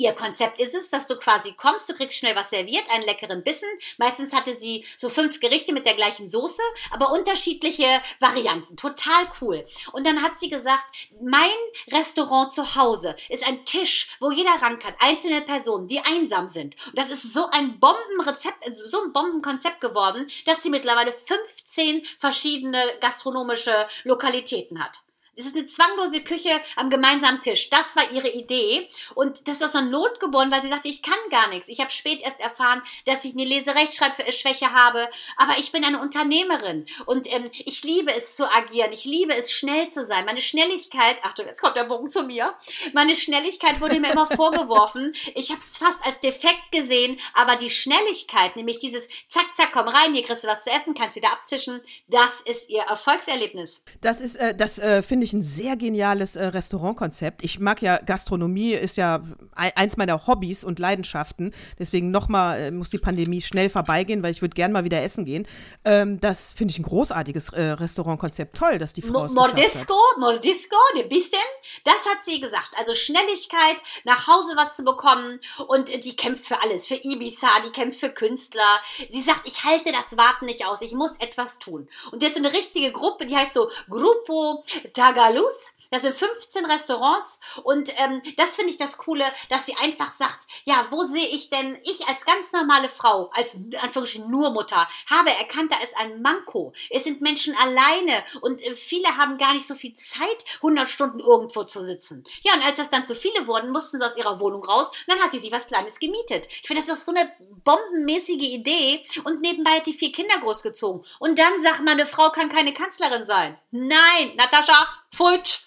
Ihr Konzept ist es, dass du quasi kommst, du kriegst schnell was serviert, einen leckeren Bissen. Meistens hatte sie so fünf Gerichte mit der gleichen Soße, aber unterschiedliche Varianten. Total cool. Und dann hat sie gesagt, mein Restaurant zu Hause ist ein Tisch, wo jeder ran kann. Einzelne Personen, die einsam sind. Und das ist so ein Bombenrezept, so ein Bombenkonzept geworden, dass sie mittlerweile 15 verschiedene gastronomische Lokalitäten hat. Es ist eine zwanglose Küche am gemeinsamen Tisch. Das war ihre Idee. Und das ist aus einer Not geboren, weil sie sagte, ich kann gar nichts. Ich habe spät erst erfahren, dass ich eine Leserechtschreibschwäche habe. Aber ich bin eine Unternehmerin. Und ähm, ich liebe es zu agieren. Ich liebe es, schnell zu sein. Meine Schnelligkeit, Achtung, jetzt kommt der Bogen zu mir. Meine Schnelligkeit wurde mir immer *laughs* vorgeworfen. Ich habe es fast als defekt gesehen. Aber die Schnelligkeit, nämlich dieses Zack, zack, komm rein, hier kriegst du was zu essen, kannst wieder abzischen, das ist ihr Erfolgserlebnis. Das ist, äh, das äh, finde finde ich ein sehr geniales äh, Restaurantkonzept. Ich mag ja Gastronomie, ist ja eins meiner Hobbys und Leidenschaften. Deswegen nochmal äh, muss die Pandemie schnell vorbeigehen, weil ich würde gern mal wieder essen gehen. Ähm, das finde ich ein großartiges äh, Restaurantkonzept. Toll, dass die Frau es Mordisco, Mordisco, ein bisschen, das hat sie gesagt. Also Schnelligkeit, nach Hause was zu bekommen und die kämpft für alles, für Ibiza, die kämpft für Künstler. Sie sagt, ich halte das Warten nicht aus, ich muss etwas tun. Und jetzt eine richtige Gruppe, die heißt so Grupo da Tagaluz. Das sind 15 Restaurants und ähm, das finde ich das Coole, dass sie einfach sagt, ja, wo sehe ich denn, ich als ganz normale Frau, als Anführungsstrichen nur Mutter, habe erkannt, da ist ein Manko. Es sind Menschen alleine und äh, viele haben gar nicht so viel Zeit, 100 Stunden irgendwo zu sitzen. Ja, und als das dann zu viele wurden, mussten sie aus ihrer Wohnung raus, dann hat die sich was Kleines gemietet. Ich finde, das ist so eine bombenmäßige Idee und nebenbei hat die vier Kinder großgezogen. Und dann sagt man, eine Frau kann keine Kanzlerin sein. Nein, Natascha, Futsch.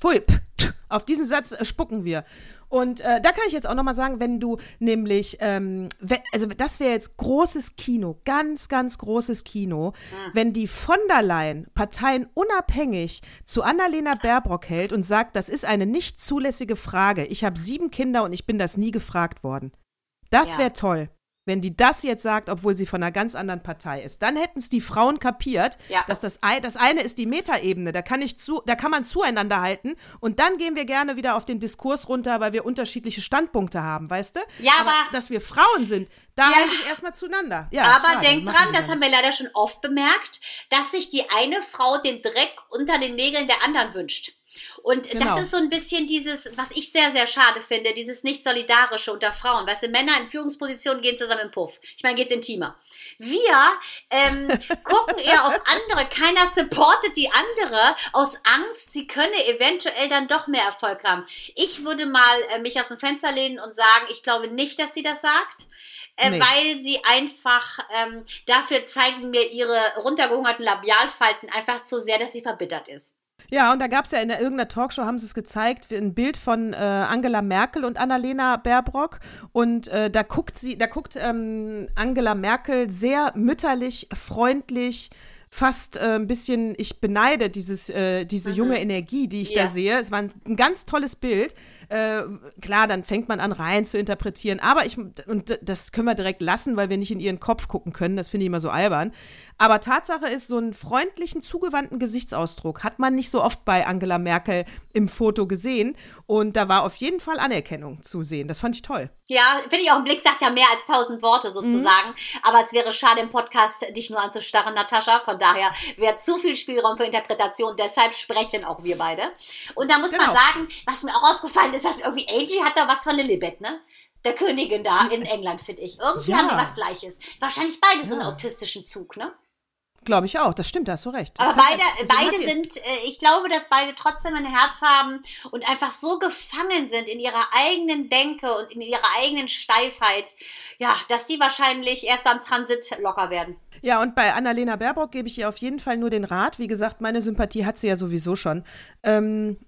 Pfui, auf diesen Satz äh, spucken wir. Und äh, da kann ich jetzt auch nochmal sagen, wenn du nämlich, ähm, wenn, also das wäre jetzt großes Kino, ganz, ganz großes Kino, mhm. wenn die von der Leyen Parteien unabhängig zu Annalena Baerbock hält und sagt, das ist eine nicht zulässige Frage. Ich habe sieben Kinder und ich bin das nie gefragt worden. Das ja. wäre toll wenn die das jetzt sagt, obwohl sie von einer ganz anderen Partei ist. Dann hätten es die Frauen kapiert, ja. dass das, das eine ist die Metaebene, da kann ich zu, da kann man zueinander halten und dann gehen wir gerne wieder auf den Diskurs runter, weil wir unterschiedliche Standpunkte haben, weißt du? Ja, aber, aber dass wir Frauen sind, da ja. halte ich erstmal zueinander. Ja, aber schade, denk dran, das haben wir leider schon oft bemerkt, dass sich die eine Frau den Dreck unter den Nägeln der anderen wünscht. Und genau. das ist so ein bisschen dieses, was ich sehr, sehr schade finde, dieses nicht-solidarische unter Frauen. Weißt du, Männer in Führungspositionen gehen zusammen im Puff. Ich meine, geht's intimer. Wir ähm, *laughs* gucken eher auf andere. Keiner supportet die andere aus Angst, sie könne eventuell dann doch mehr Erfolg haben. Ich würde mal äh, mich aus dem Fenster lehnen und sagen, ich glaube nicht, dass sie das sagt. Äh, nee. weil sie einfach ähm, dafür zeigen mir ihre runtergehungerten Labialfalten einfach zu sehr, dass sie verbittert ist. Ja, und da gab es ja in irgendeiner Talkshow, haben sie es gezeigt, ein Bild von äh, Angela Merkel und Annalena Baerbrock. Und äh, da guckt sie, da guckt ähm, Angela Merkel sehr mütterlich, freundlich, fast äh, ein bisschen, ich beneide dieses, äh, diese mhm. junge Energie, die ich ja. da sehe. Es war ein, ein ganz tolles Bild. Äh, klar, dann fängt man an, rein zu interpretieren. Aber ich, und das können wir direkt lassen, weil wir nicht in ihren Kopf gucken können. Das finde ich immer so albern. Aber Tatsache ist, so einen freundlichen, zugewandten Gesichtsausdruck hat man nicht so oft bei Angela Merkel im Foto gesehen. Und da war auf jeden Fall Anerkennung zu sehen. Das fand ich toll. Ja, finde ich auch, ein Blick sagt ja mehr als tausend Worte sozusagen. Mhm. Aber es wäre schade im Podcast, dich nur anzustarren, Natascha. Von daher wäre zu viel Spielraum für Interpretation. Deshalb sprechen auch wir beide. Und da muss genau. man sagen, was mir auch aufgefallen ist, ist das irgendwie, Angie hat da was von Lilibet, ne? Der Königin da in England, finde ich. Irgendwie ja. haben die was Gleiches. Wahrscheinlich beide ja. so einen autistischen Zug, ne? Glaube ich auch, das stimmt, da hast du recht. Das Aber beide, also beide sind, äh, ich glaube, dass beide trotzdem ein Herz haben und einfach so gefangen sind in ihrer eigenen Denke und in ihrer eigenen Steifheit, ja, dass sie wahrscheinlich erst beim Transit locker werden. Ja, und bei Annalena Baerbock gebe ich ihr auf jeden Fall nur den Rat. Wie gesagt, meine Sympathie hat sie ja sowieso schon. Ähm,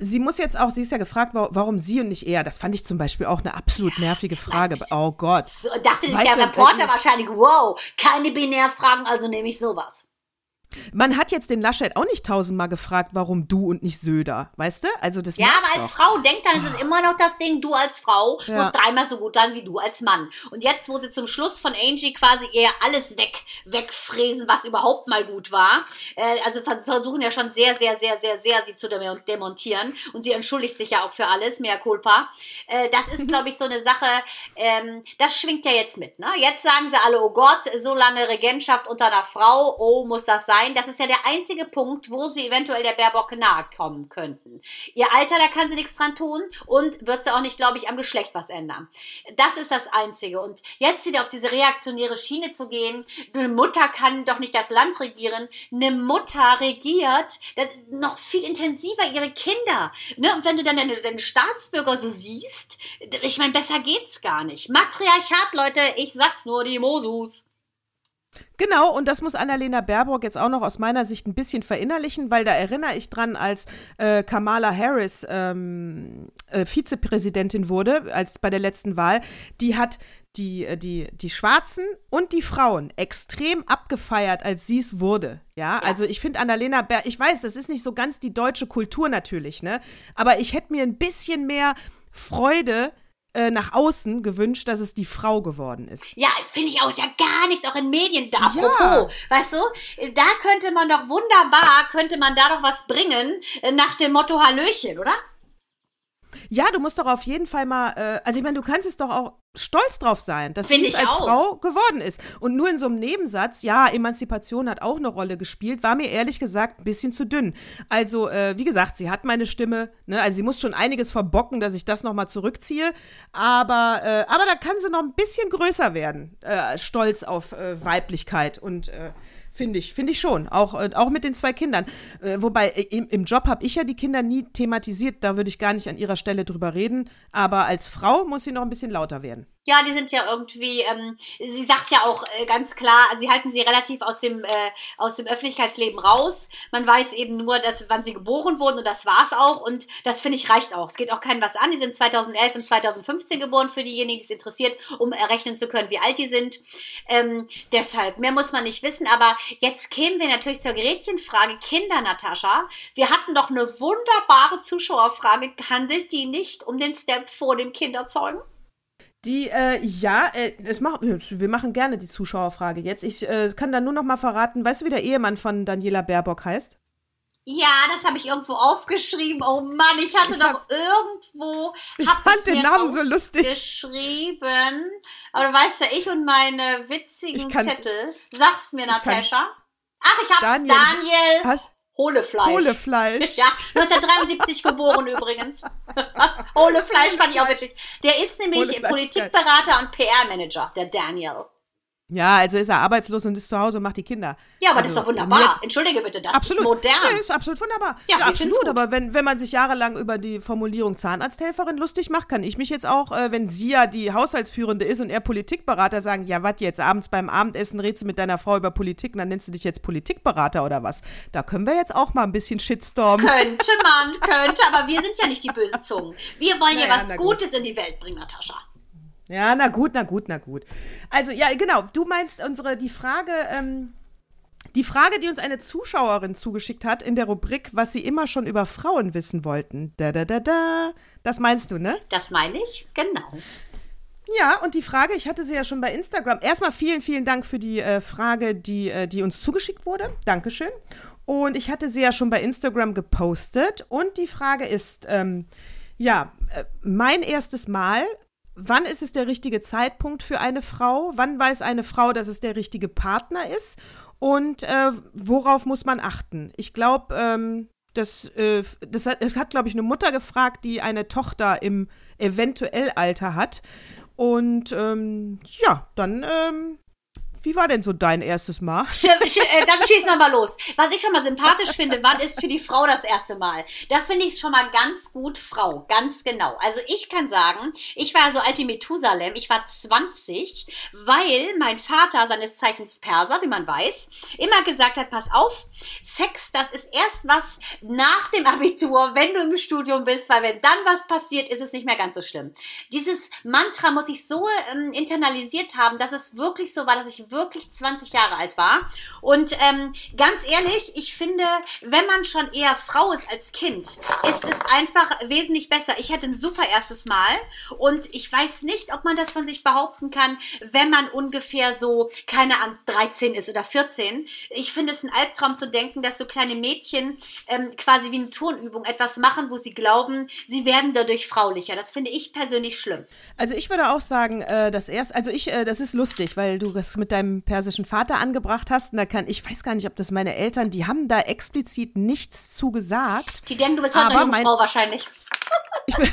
sie muss jetzt auch, sie ist ja gefragt, warum sie und nicht er. Das fand ich zum Beispiel auch eine absolut nervige Frage. Oh Gott. So, dachte sich der Reporter wahrscheinlich, wow, keine Binärfragen, also nehme ich sowas. Man hat jetzt den Laschet auch nicht tausendmal gefragt, warum du und nicht Söder, weißt du? Also das Ja, aber als doch. Frau denkt dann, ist es immer noch das Ding, du als Frau ja. musst dreimal so gut sein wie du als Mann. Und jetzt, wo sie zum Schluss von Angie quasi eher alles weg, wegfräsen, was überhaupt mal gut war, äh, also versuchen ja schon sehr, sehr, sehr, sehr, sehr sie zu demontieren. Und sie entschuldigt sich ja auch für alles, mehr Culpa. Äh, das ist, glaube ich, so eine Sache, ähm, das schwingt ja jetzt mit. Ne? Jetzt sagen sie alle, oh Gott, so lange Regentschaft unter einer Frau, oh, muss das sein? Sein. Das ist ja der einzige Punkt, wo sie eventuell der Baerbock nahe kommen könnten. Ihr Alter, da kann sie nichts dran tun und wird sie auch nicht, glaube ich, am Geschlecht was ändern. Das ist das Einzige. Und jetzt wieder auf diese reaktionäre Schiene zu gehen, eine Mutter kann doch nicht das Land regieren. Eine Mutter regiert noch viel intensiver ihre Kinder. Ne? Und wenn du dann deine, deine Staatsbürger so siehst, ich meine, besser geht's gar nicht. Matriarchat, Leute, ich sag's nur, die Mosus. Genau, und das muss Annalena Baerbock jetzt auch noch aus meiner Sicht ein bisschen verinnerlichen, weil da erinnere ich dran, als äh, Kamala Harris ähm, äh, Vizepräsidentin wurde, als bei der letzten Wahl, die hat die, äh, die, die Schwarzen und die Frauen extrem abgefeiert, als sie es wurde. Ja, ja. also ich finde Annalena Baerbock, ich weiß, das ist nicht so ganz die deutsche Kultur natürlich, ne? Aber ich hätte mir ein bisschen mehr Freude äh, nach außen gewünscht, dass es die Frau geworden ist. Ja, finde ich auch. Ist ja gar nichts, auch in Medien. Da, apropos, ja. weißt du, da könnte man doch wunderbar, könnte man da doch was bringen, äh, nach dem Motto Hallöchen, oder? Ja, du musst doch auf jeden Fall mal, äh, also ich meine, du kannst es doch auch stolz drauf sein, dass sie es als auch. Frau geworden ist. Und nur in so einem Nebensatz, ja, Emanzipation hat auch eine Rolle gespielt, war mir ehrlich gesagt ein bisschen zu dünn. Also, äh, wie gesagt, sie hat meine Stimme, ne? also sie muss schon einiges verbocken, dass ich das nochmal zurückziehe. Aber, äh, aber da kann sie noch ein bisschen größer werden, äh, stolz auf äh, Weiblichkeit und äh, Finde ich, finde ich schon. Auch, äh, auch mit den zwei Kindern. Äh, wobei äh, im, im Job habe ich ja die Kinder nie thematisiert, da würde ich gar nicht an ihrer Stelle drüber reden. Aber als Frau muss sie noch ein bisschen lauter werden. Ja, die sind ja irgendwie, ähm, sie sagt ja auch äh, ganz klar, sie halten sie relativ aus dem, äh, aus dem Öffentlichkeitsleben raus. Man weiß eben nur, dass, wann sie geboren wurden und das war's auch. Und das finde ich reicht auch. Es geht auch keinem was an. Die sind 2011 und 2015 geboren für diejenigen, die es interessiert, um errechnen zu können, wie alt die sind. Ähm, deshalb, mehr muss man nicht wissen. Aber jetzt kämen wir natürlich zur Gerätchenfrage Kinder, Natascha. Wir hatten doch eine wunderbare Zuschauerfrage. Handelt die nicht um den Step vor dem Kinderzeugen? Die, äh, ja, äh, das mach, wir machen gerne die Zuschauerfrage jetzt. Ich äh, kann da nur noch mal verraten, weißt du, wie der Ehemann von Daniela Baerbock heißt? Ja, das habe ich irgendwo aufgeschrieben. Oh Mann, ich hatte ich doch irgendwo. Ich fand den Namen so lustig. Geschrieben. Aber du weißt ja, ich und meine witzigen Zettel. Sag's mir, Natascha. Ach, ich hab's. Daniel. Daniel. Was? Hohlefleisch. Hohlefleisch. *laughs* Ja, 1973 geboren übrigens. *laughs* Hohlefleisch fand ich auch witzig. Der ist nämlich Politikberater und PR-Manager, der Daniel. Ja, also ist er arbeitslos und ist zu Hause und macht die Kinder. Ja, aber also, das ist doch wunderbar. Jetzt, Entschuldige bitte, das absolut, ist modern. Ja, ist absolut wunderbar. Ja, ja absolut. Aber wenn, wenn man sich jahrelang über die Formulierung Zahnarzthelferin lustig macht, kann ich mich jetzt auch, äh, wenn sie ja die Haushaltsführende ist und er Politikberater, sagen, ja, was jetzt abends beim Abendessen redest du mit deiner Frau über Politik und dann nennst du dich jetzt Politikberater oder was? Da können wir jetzt auch mal ein bisschen Shitstorm. Könnte man, könnte, aber wir sind ja nicht die bösen Zungen. Wir wollen *laughs* naja, ja was Gutes in die Welt bringen, Natascha. Ja, na gut, na gut, na gut. Also, ja, genau. Du meinst unsere, die Frage, ähm, die Frage, die uns eine Zuschauerin zugeschickt hat in der Rubrik, was sie immer schon über Frauen wissen wollten. Da, da, da, da. Das meinst du, ne? Das meine ich, genau. Ja, und die Frage, ich hatte sie ja schon bei Instagram. Erstmal vielen, vielen Dank für die äh, Frage, die, äh, die uns zugeschickt wurde. Dankeschön. Und ich hatte sie ja schon bei Instagram gepostet. Und die Frage ist, ähm, ja, äh, mein erstes Mal wann ist es der richtige Zeitpunkt für eine Frau? Wann weiß eine Frau, dass es der richtige Partner ist? Und äh, worauf muss man achten? Ich glaube, ähm, das, äh, das hat, das hat glaube ich, eine Mutter gefragt, die eine Tochter im eventuell Alter hat. Und ähm, ja, dann ähm, wie war denn so dein erstes Mal? *laughs* Äh, dann schießen wir mal los. Was ich schon mal sympathisch finde, wann ist für die Frau das erste Mal? Da finde ich es schon mal ganz gut Frau, ganz genau. Also ich kann sagen, ich war so alt wie Methusalem, ich war 20, weil mein Vater, seines Zeichens Perser, wie man weiß, immer gesagt hat, pass auf, Sex, das ist erst was nach dem Abitur, wenn du im Studium bist, weil wenn dann was passiert, ist es nicht mehr ganz so schlimm. Dieses Mantra muss ich so ähm, internalisiert haben, dass es wirklich so war, dass ich wirklich 20 Jahre alt war. Und ähm, ganz ehrlich, ich finde, wenn man schon eher Frau ist als Kind, ist es einfach wesentlich besser. Ich hatte ein super erstes Mal und ich weiß nicht, ob man das von sich behaupten kann, wenn man ungefähr so, keine Ahnung, 13 ist oder 14. Ich finde es ein Albtraum zu denken, dass so kleine Mädchen ähm, quasi wie eine Turnübung etwas machen, wo sie glauben, sie werden dadurch fraulicher. Das finde ich persönlich schlimm. Also ich würde auch sagen, äh, das erst, also ich, äh, das ist lustig, weil du das mit deinem deinem persischen Vater angebracht hast. Und da kann, ich weiß gar nicht, ob das meine Eltern, die haben da explizit nichts zu gesagt. Die denken, du bist heute eine Jungfrau wahrscheinlich. Ich bin *laughs*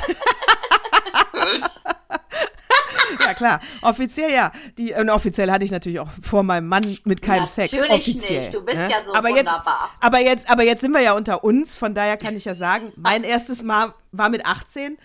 ja, klar. Offiziell ja. Die, und offiziell hatte ich natürlich auch vor meinem Mann mit keinem natürlich Sex. Offiziell. Nicht. Du bist ne? ja so aber wunderbar. Jetzt, aber, jetzt, aber jetzt sind wir ja unter uns. Von daher kann ich ja sagen, mein erstes Mal war mit 18.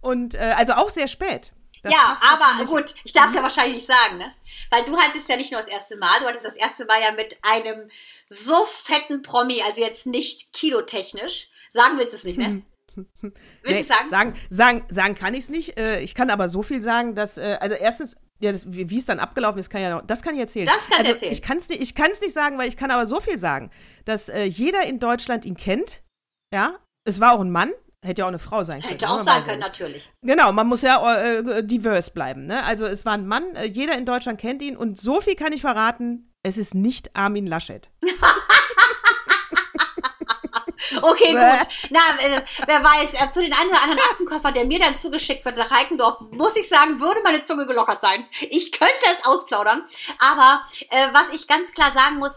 Und äh, also auch sehr spät. Das ja, aber gut, ich darf es ja wahrscheinlich nicht sagen, ne? Weil du hattest ja nicht nur das erste Mal, du hattest das erste Mal ja mit einem so fetten Promi, also jetzt nicht kilotechnisch. Sagen willst du es nicht, ne? *laughs* Willst nee, sagen? sagen? Sagen, sagen kann ich es nicht. Äh, ich kann aber so viel sagen, dass, äh, also erstens, ja, das, wie es dann abgelaufen ist, kann ja noch, das kann ich erzählen. Das kann also, erzählen. Ich kann es nicht, nicht sagen, weil ich kann aber so viel sagen, dass äh, jeder in Deutschland ihn kennt. Ja, es war auch ein Mann, Hätte ja auch eine Frau sein können. Hätte ne? auch sein können, natürlich. Genau, man muss ja äh, divers bleiben. Ne? Also es war ein Mann, äh, jeder in Deutschland kennt ihn und so viel kann ich verraten, es ist nicht Armin Laschet. *laughs* Okay, gut. Na, äh, wer weiß, äh, für den einen oder anderen Aktenkoffer, der mir dann zugeschickt wird nach Reikendorf, muss ich sagen, würde meine Zunge gelockert sein. Ich könnte es ausplaudern. Aber äh, was ich ganz klar sagen muss,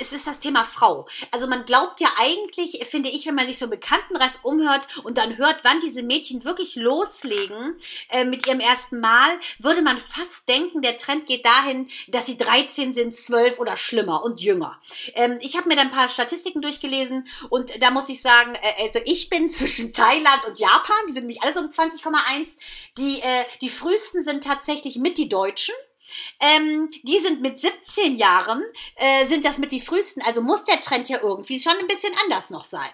es ist das Thema Frau. Also man glaubt ja eigentlich, finde ich, wenn man sich so im Bekanntenreis umhört und dann hört, wann diese Mädchen wirklich loslegen äh, mit ihrem ersten Mal, würde man fast denken, der Trend geht dahin, dass sie 13 sind, 12 oder schlimmer und jünger. Ähm, ich habe mir dann ein paar Statistiken durchgelesen und da muss ich sagen, äh, also ich bin zwischen Thailand und Japan, die sind nämlich alle so um 20,1. Die, äh, die frühesten sind tatsächlich mit die Deutschen. Ähm, die sind mit 17 Jahren, äh, sind das mit die frühesten. Also muss der Trend ja irgendwie schon ein bisschen anders noch sein.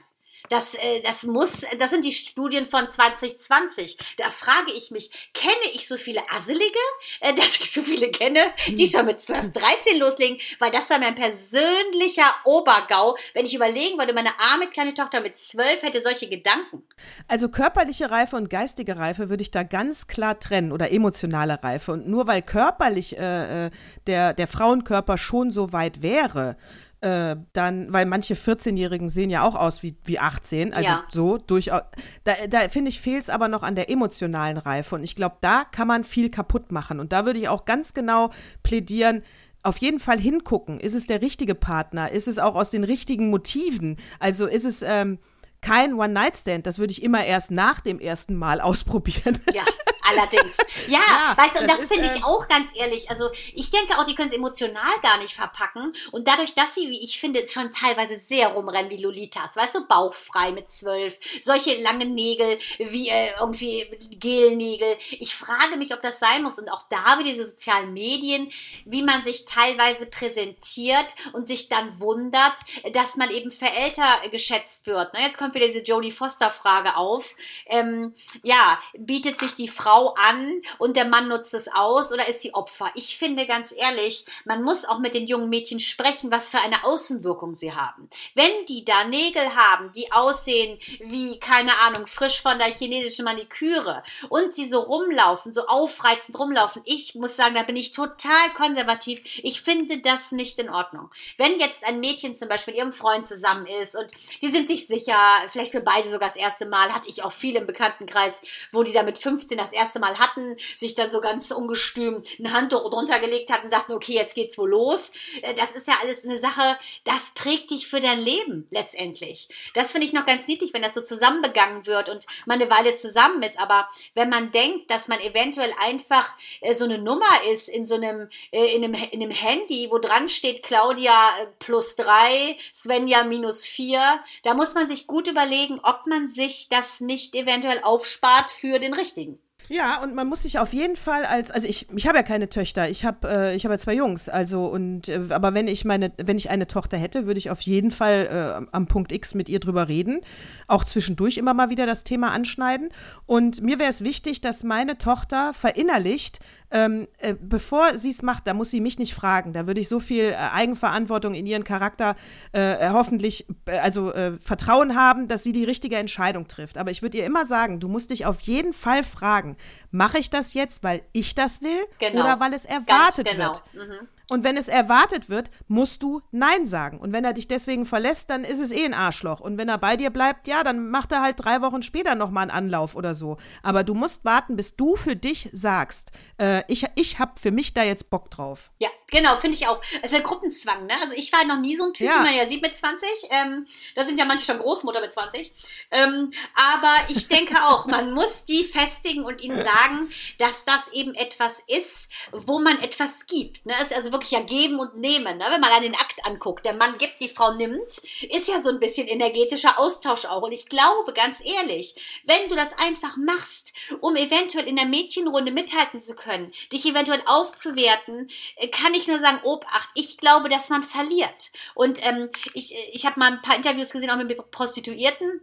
Das, äh, das muss, das sind die Studien von 2020. Da frage ich mich, kenne ich so viele Asselige, äh, *laughs* dass ich so viele kenne, die schon mit 12, 13 loslegen? Weil das war mein persönlicher Obergau, wenn ich überlegen würde, meine arme kleine Tochter mit 12 hätte solche Gedanken. Also körperliche Reife und geistige Reife würde ich da ganz klar trennen oder emotionale Reife. Und nur weil körperlich äh, äh der, der Frauenkörper schon so weit wäre, äh, dann, weil manche 14-Jährigen sehen ja auch aus wie, wie 18, also ja. so durchaus. Da, da finde ich, fehlt es aber noch an der emotionalen Reife. Und ich glaube, da kann man viel kaputt machen. Und da würde ich auch ganz genau plädieren, auf jeden Fall hingucken. Ist es der richtige Partner? Ist es auch aus den richtigen Motiven? Also ist es ähm, kein One-Night-Stand? Das würde ich immer erst nach dem ersten Mal *laughs* ausprobieren. Ja, Allerdings. *laughs* Ja, ja weißt du, und das, das finde ich äh, auch ganz ehrlich. Also ich denke auch, die können es emotional gar nicht verpacken. Und dadurch, dass sie, wie ich finde, schon teilweise sehr rumrennen wie Lolitas, weißt du, bauchfrei mit zwölf, solche langen Nägel wie äh, irgendwie Gelnägel. Ich frage mich, ob das sein muss. Und auch da wieder diese sozialen Medien, wie man sich teilweise präsentiert und sich dann wundert, dass man eben für älter geschätzt wird. Ne? Jetzt kommt wieder diese Jodie Foster-Frage auf. Ähm, ja, bietet sich die Frau Frau an und der Mann nutzt es aus oder ist sie Opfer? Ich finde ganz ehrlich, man muss auch mit den jungen Mädchen sprechen, was für eine Außenwirkung sie haben. Wenn die da Nägel haben, die aussehen wie, keine Ahnung, frisch von der chinesischen Maniküre und sie so rumlaufen, so aufreizend rumlaufen, ich muss sagen, da bin ich total konservativ. Ich finde das nicht in Ordnung. Wenn jetzt ein Mädchen zum Beispiel mit ihrem Freund zusammen ist und die sind sich sicher, vielleicht für beide sogar das erste Mal, hatte ich auch viel im Bekanntenkreis, wo die da mit 15 das erste Mal hatten, sich dann so ganz ungestüm ein Handtuch drunter gelegt hatten und dachten, okay, jetzt geht's wohl los. Äh, das ist ja alles eine Sache, das prägt dich für dein Leben letztendlich. Das finde ich noch ganz niedlich, wenn das so zusammenbegangen wird und man eine Weile zusammen ist. Aber wenn man denkt, dass man eventuell einfach äh, so eine Nummer ist in so einem, äh, in einem, in einem Handy, wo dran steht Claudia plus drei, Svenja minus vier, da muss man sich gut überlegen, ob man sich das nicht eventuell aufspart für den richtigen. Ja, und man muss sich auf jeden Fall als, also ich, ich habe ja keine Töchter, ich habe äh, ich habe ja zwei Jungs, also und äh, aber wenn ich meine, wenn ich eine Tochter hätte, würde ich auf jeden Fall äh, am Punkt X mit ihr drüber reden, auch zwischendurch immer mal wieder das Thema anschneiden. Und mir wäre es wichtig, dass meine Tochter verinnerlicht, ähm, äh, bevor sie es macht, da muss sie mich nicht fragen. Da würde ich so viel äh, Eigenverantwortung in ihren Charakter äh, hoffentlich, äh, also äh, Vertrauen haben, dass sie die richtige Entscheidung trifft. Aber ich würde ihr immer sagen, du musst dich auf jeden Fall fragen, mache ich das jetzt, weil ich das will genau. oder weil es erwartet genau. wird? Mhm. Und wenn es erwartet wird, musst du Nein sagen. Und wenn er dich deswegen verlässt, dann ist es eh ein Arschloch. Und wenn er bei dir bleibt, ja, dann macht er halt drei Wochen später nochmal einen Anlauf oder so. Aber du musst warten, bis du für dich sagst, äh, ich, ich habe für mich da jetzt Bock drauf. Ja, Genau, finde ich auch. Es ist ein Gruppenzwang, ne? Also ich war noch nie so ein Typ, ja. wie man ja sieht mit 20. Ähm, da sind ja manche schon Großmutter mit 20. Ähm, aber ich denke auch, man *laughs* muss die festigen und ihnen sagen, dass das eben etwas ist, wo man etwas gibt. Ne? Es ist also wirklich ja geben und nehmen. Ne? Wenn man an den Akt anguckt, der Mann gibt, die Frau nimmt, ist ja so ein bisschen energetischer Austausch auch. Und ich glaube, ganz ehrlich, wenn du das einfach machst, um eventuell in der Mädchenrunde mithalten zu können, dich eventuell aufzuwerten, äh, kann ich nur sagen, Obacht, ich glaube, dass man verliert. Und ähm, ich, ich habe mal ein paar Interviews gesehen, auch mit Prostituierten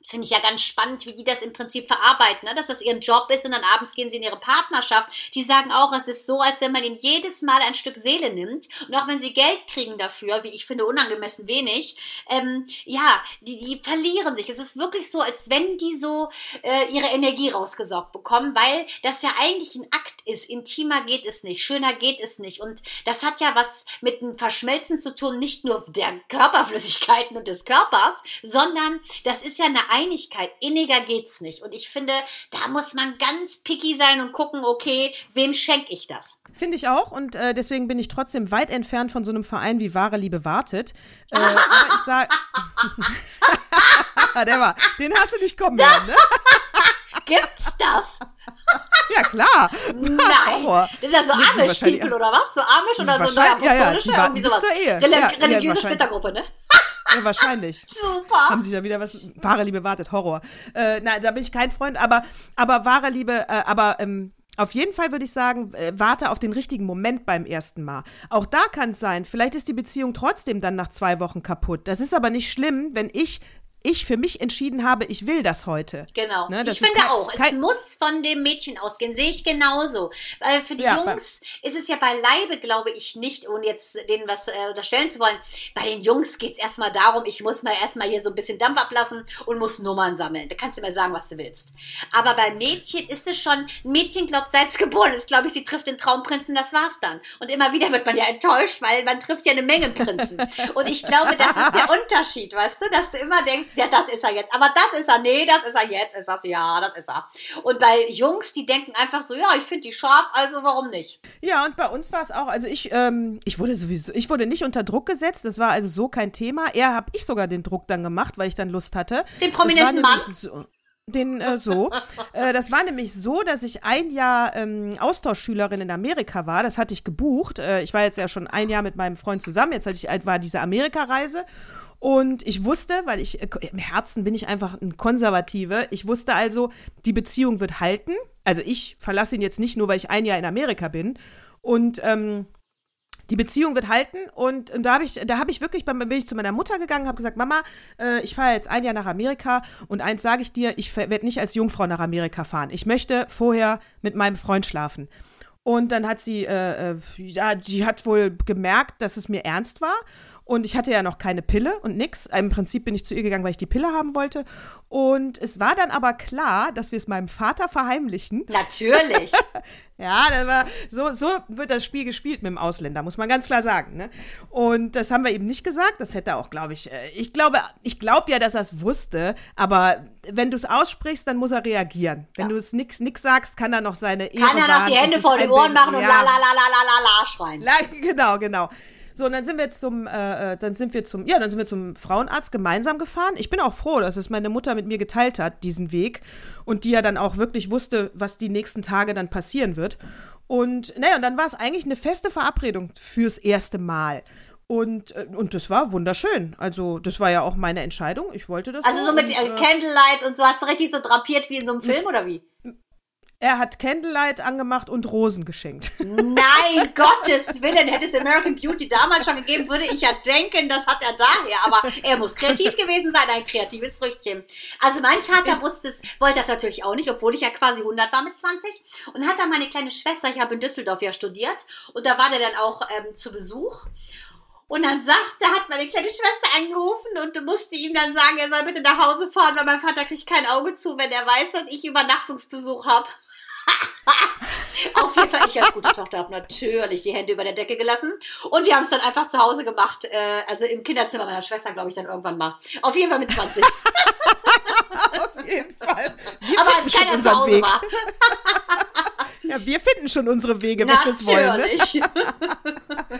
das finde ich ja ganz spannend, wie die das im Prinzip verarbeiten, ne? dass das ihr Job ist und dann abends gehen sie in ihre Partnerschaft. Die sagen auch, es ist so, als wenn man ihnen jedes Mal ein Stück Seele nimmt und auch wenn sie Geld kriegen dafür, wie ich finde, unangemessen wenig, ähm, ja, die, die verlieren sich. Es ist wirklich so, als wenn die so äh, ihre Energie rausgesorgt bekommen, weil das ja eigentlich ein Akt ist. Intimer geht es nicht, schöner geht es nicht und das hat ja was mit dem Verschmelzen zu tun, nicht nur der Körperflüssigkeiten und des Körpers, sondern das ist ja eine Einigkeit. Inniger geht's nicht. Und ich finde, da muss man ganz picky sein und gucken, okay, wem schenke ich das? Finde ich auch und äh, deswegen bin ich trotzdem weit entfernt von so einem Verein wie Wahre Liebe wartet. Äh, aber ich sage, *laughs* der war, den hast du nicht kommen hören, ne? Gibt's das? *laughs* Ja, klar. Nein. *laughs* Horror. Das ist ja so Amish-People oder was? So Amish oder so eine ja, ja, irgendwie sowas. Reli ja, religiöse ja, Splittergruppe, ne? Ja, wahrscheinlich. *laughs* Super. Haben sich ja wieder was. Wahre Liebe wartet, Horror. Äh, nein, da bin ich kein Freund, aber, aber wahre Liebe, äh, aber ähm, auf jeden Fall würde ich sagen, äh, warte auf den richtigen Moment beim ersten Mal. Auch da kann es sein, vielleicht ist die Beziehung trotzdem dann nach zwei Wochen kaputt. Das ist aber nicht schlimm, wenn ich ich für mich entschieden habe, ich will das heute. Genau. Ne, das ich finde kein, auch, es muss von dem Mädchen ausgehen, sehe ich genauso. Weil für die ja, Jungs ist es ja beileibe, glaube ich, nicht, ohne jetzt denen was äh, unterstellen zu wollen. Bei den Jungs geht es erstmal darum, ich muss mal erstmal hier so ein bisschen Dampf ablassen und muss Nummern sammeln. Da kannst du mir sagen, was du willst. Aber bei Mädchen ist es schon, ein Mädchen glaubt, seit es geboren ist, glaube ich, sie trifft den Traumprinzen, das war's dann. Und immer wieder wird man ja enttäuscht, weil man trifft ja eine Menge Prinzen. *laughs* und ich glaube, das ist der Unterschied, weißt du, dass du immer denkst, ja, das ist er jetzt. Aber das ist er. Nee, das ist er jetzt. Ist das, ja, das ist er. Und bei Jungs, die denken einfach so, ja, ich finde die scharf, also warum nicht? Ja, und bei uns war es auch, also ich, ähm, ich wurde sowieso, ich wurde nicht unter Druck gesetzt. Das war also so kein Thema. Eher habe ich sogar den Druck dann gemacht, weil ich dann Lust hatte. Den prominenten Mann. So, den äh, so. *laughs* äh, das war nämlich so, dass ich ein Jahr ähm, Austauschschülerin in Amerika war. Das hatte ich gebucht. Äh, ich war jetzt ja schon ein Jahr mit meinem Freund zusammen. Jetzt hatte ich, war diese Amerika-Reise. Und ich wusste, weil ich im Herzen bin ich einfach ein Konservative, ich wusste also, die Beziehung wird halten. Also ich verlasse ihn jetzt nicht nur, weil ich ein Jahr in Amerika bin. Und ähm, die Beziehung wird halten und, und da habe ich, da ich wirklich, bin ich zu meiner Mutter gegangen, habe gesagt, Mama, äh, ich fahre jetzt ein Jahr nach Amerika und eins sage ich dir, ich werde nicht als Jungfrau nach Amerika fahren. Ich möchte vorher mit meinem Freund schlafen. Und dann hat sie, äh, äh ja, sie hat wohl gemerkt, dass es mir ernst war und ich hatte ja noch keine Pille und nix. Im Prinzip bin ich zu ihr gegangen, weil ich die Pille haben wollte. Und es war dann aber klar, dass wir es meinem Vater verheimlichen. Natürlich. *laughs* ja, das war, so, so wird das Spiel gespielt mit dem Ausländer, muss man ganz klar sagen. Ne? Und das haben wir eben nicht gesagt. Das hätte auch, glaube ich, äh, ich glaube, ich glaube ja, dass er es wusste. Aber wenn du es aussprichst, dann muss er reagieren. Wenn ja. du es nix, nix sagst, kann er noch seine Ehre Kann er noch die Hände vor den Ohren machen ja. und la la la la la la schreien. La, *laughs* genau, genau. So, und dann sind wir zum, äh, äh, dann sind wir zum, ja, dann sind wir zum Frauenarzt gemeinsam gefahren. Ich bin auch froh, dass es meine Mutter mit mir geteilt hat, diesen Weg. Und die ja dann auch wirklich wusste, was die nächsten Tage dann passieren wird. Und naja, und dann war es eigentlich eine feste Verabredung fürs erste Mal. Und, äh, und das war wunderschön. Also, das war ja auch meine Entscheidung. Ich wollte das. Also, so, mit und, äh, Candlelight und so hast du richtig so drapiert wie in so einem Film, oder wie? Er hat Candlelight angemacht und Rosen geschenkt. *laughs* Nein, Gottes Willen, hätte es American Beauty damals schon gegeben, würde ich ja denken, das hat er daher. Aber er muss kreativ gewesen sein, ein kreatives Früchtchen. Also mein Vater ich wusste es, wollte das natürlich auch nicht, obwohl ich ja quasi 100 war mit 20. Und hat dann meine kleine Schwester, ich habe in Düsseldorf ja studiert, und da war der dann auch ähm, zu Besuch. Und dann sagt, da hat meine kleine Schwester angerufen und musste ihm dann sagen, er soll bitte nach Hause fahren, weil mein Vater kriegt kein Auge zu, wenn er weiß, dass ich Übernachtungsbesuch habe. Auf jeden Fall, ich als gute Tochter habe natürlich die Hände über der Decke gelassen. Und wir haben es dann einfach zu Hause gemacht. Äh, also im Kinderzimmer meiner Schwester, glaube ich, dann irgendwann mal. Auf jeden Fall mit 20. *laughs* Auf jeden Fall. Wir Aber als keiner zu Hause Weg. war. *laughs* Ja, wir finden schon unsere Wege, wenn wir es wollen. Ne? *laughs*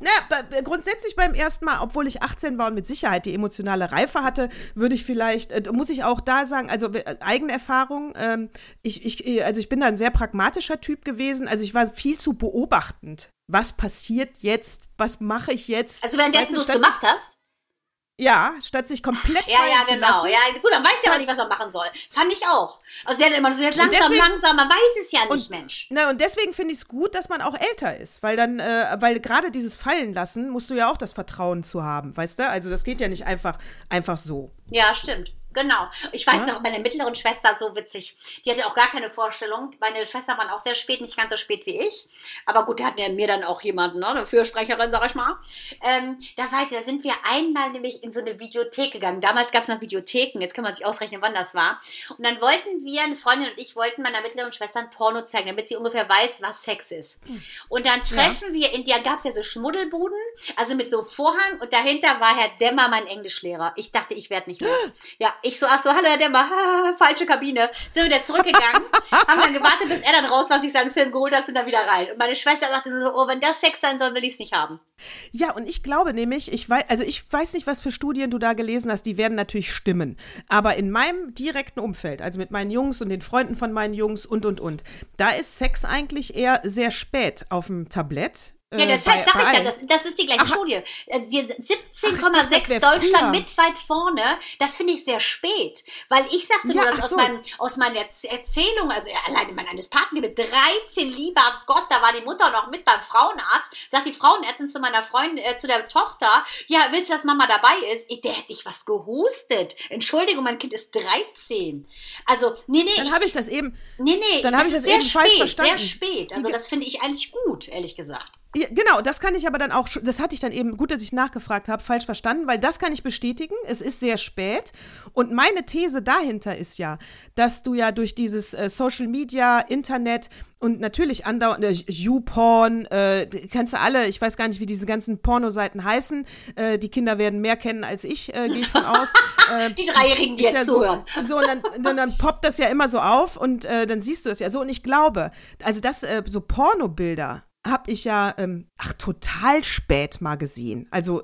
Na, grundsätzlich beim ersten Mal, obwohl ich 18 war und mit Sicherheit die emotionale Reife hatte, würde ich vielleicht, äh, muss ich auch da sagen, also äh, Eigenerfahrung, ähm, ich, ich, äh, also ich bin da ein sehr pragmatischer Typ gewesen, also ich war viel zu beobachtend. Was passiert jetzt? Was mache ich jetzt? Also währenddessen du es gemacht hast? Ja, statt sich komplett Ja, ja, genau. Ja, gut, dann weiß ja auch nicht, was er machen soll. Fand ich auch. Also der immer so jetzt langsam, deswegen, langsam, man weiß es ja nicht, und, Mensch. Na, und deswegen finde ich es gut, dass man auch älter ist, weil dann, äh, weil gerade dieses Fallen lassen, musst du ja auch das Vertrauen zu haben, weißt du? Also das geht ja nicht einfach, einfach so. Ja, stimmt. Genau. Ich weiß ja. noch, meine mittleren Schwester, so witzig, die hatte auch gar keine Vorstellung. Meine Schwester waren auch sehr spät, nicht ganz so spät wie ich. Aber gut, da hatten ja mir dann auch jemanden, ne, eine Fürsprecherin, sag ich mal. Ähm, da weiß ich, da sind wir einmal nämlich in so eine Videothek gegangen. Damals gab es noch Videotheken, jetzt kann man sich ausrechnen, wann das war. Und dann wollten wir, eine Freundin und ich, wollten meiner mittleren Schwester ein Porno zeigen, damit sie ungefähr weiß, was Sex ist. Und dann treffen ja. wir in, da gab es ja so Schmuddelbuden, also mit so Vorhang und dahinter war Herr Dämmer, mein Englischlehrer. Ich dachte, ich werde nicht mehr. *gasps* Ja, ich so, ach so, hallo Herr Dämmer, ha, falsche Kabine. Sind wieder zurückgegangen, *laughs* haben dann gewartet, bis er dann raus war, sich seinen Film geholt hat, sind dann wieder rein. Und meine Schwester sagte so, oh, wenn das Sex sein soll, will ich es nicht haben. Ja, und ich glaube nämlich, ich weiß, also ich weiß nicht, was für Studien du da gelesen hast, die werden natürlich stimmen. Aber in meinem direkten Umfeld, also mit meinen Jungs und den Freunden von meinen Jungs und und und, da ist Sex eigentlich eher sehr spät auf dem Tablett ja, äh, deshalb sage ich ja, das, das ist die gleiche Ach, Studie. 17,6 Deutschland mit weit vorne, das finde ich sehr spät. Weil ich sagte ja, nur, dass aus, so. mein, aus meiner Erzählung, also alleine mein eines Partner mit 13, lieber Gott, da war die Mutter noch mit beim Frauenarzt, sagt die Frauenärztin zu meiner Freundin, äh, zu der Tochter, ja, willst du, dass Mama dabei ist? Ich, der hätte ich was gehustet. Entschuldigung, mein Kind ist 13. Also, nee, nee. Dann habe ich das eben, nee, nee, dann habe ich das eben spät, falsch verstanden. Sehr spät. Also, das finde ich eigentlich gut, ehrlich gesagt. Ja, genau, das kann ich aber dann auch, das hatte ich dann eben, gut, dass ich nachgefragt habe, falsch verstanden, weil das kann ich bestätigen. Es ist sehr spät. Und meine These dahinter ist ja, dass du ja durch dieses äh, Social Media, Internet und natürlich andauernd, äh, YouPorn, äh, kennst du alle, ich weiß gar nicht, wie diese ganzen Pornoseiten heißen. Äh, die Kinder werden mehr kennen als ich, äh, gehe ich von aus. *laughs* Äh, die Dreijährigen, die jetzt ja zuhören. So, *laughs* so und dann, dann, dann, poppt das ja immer so auf und äh, dann siehst du es ja so. Und ich glaube, also das, äh, so Pornobilder, habe ich ja, ähm, ach, total spät mal gesehen. Also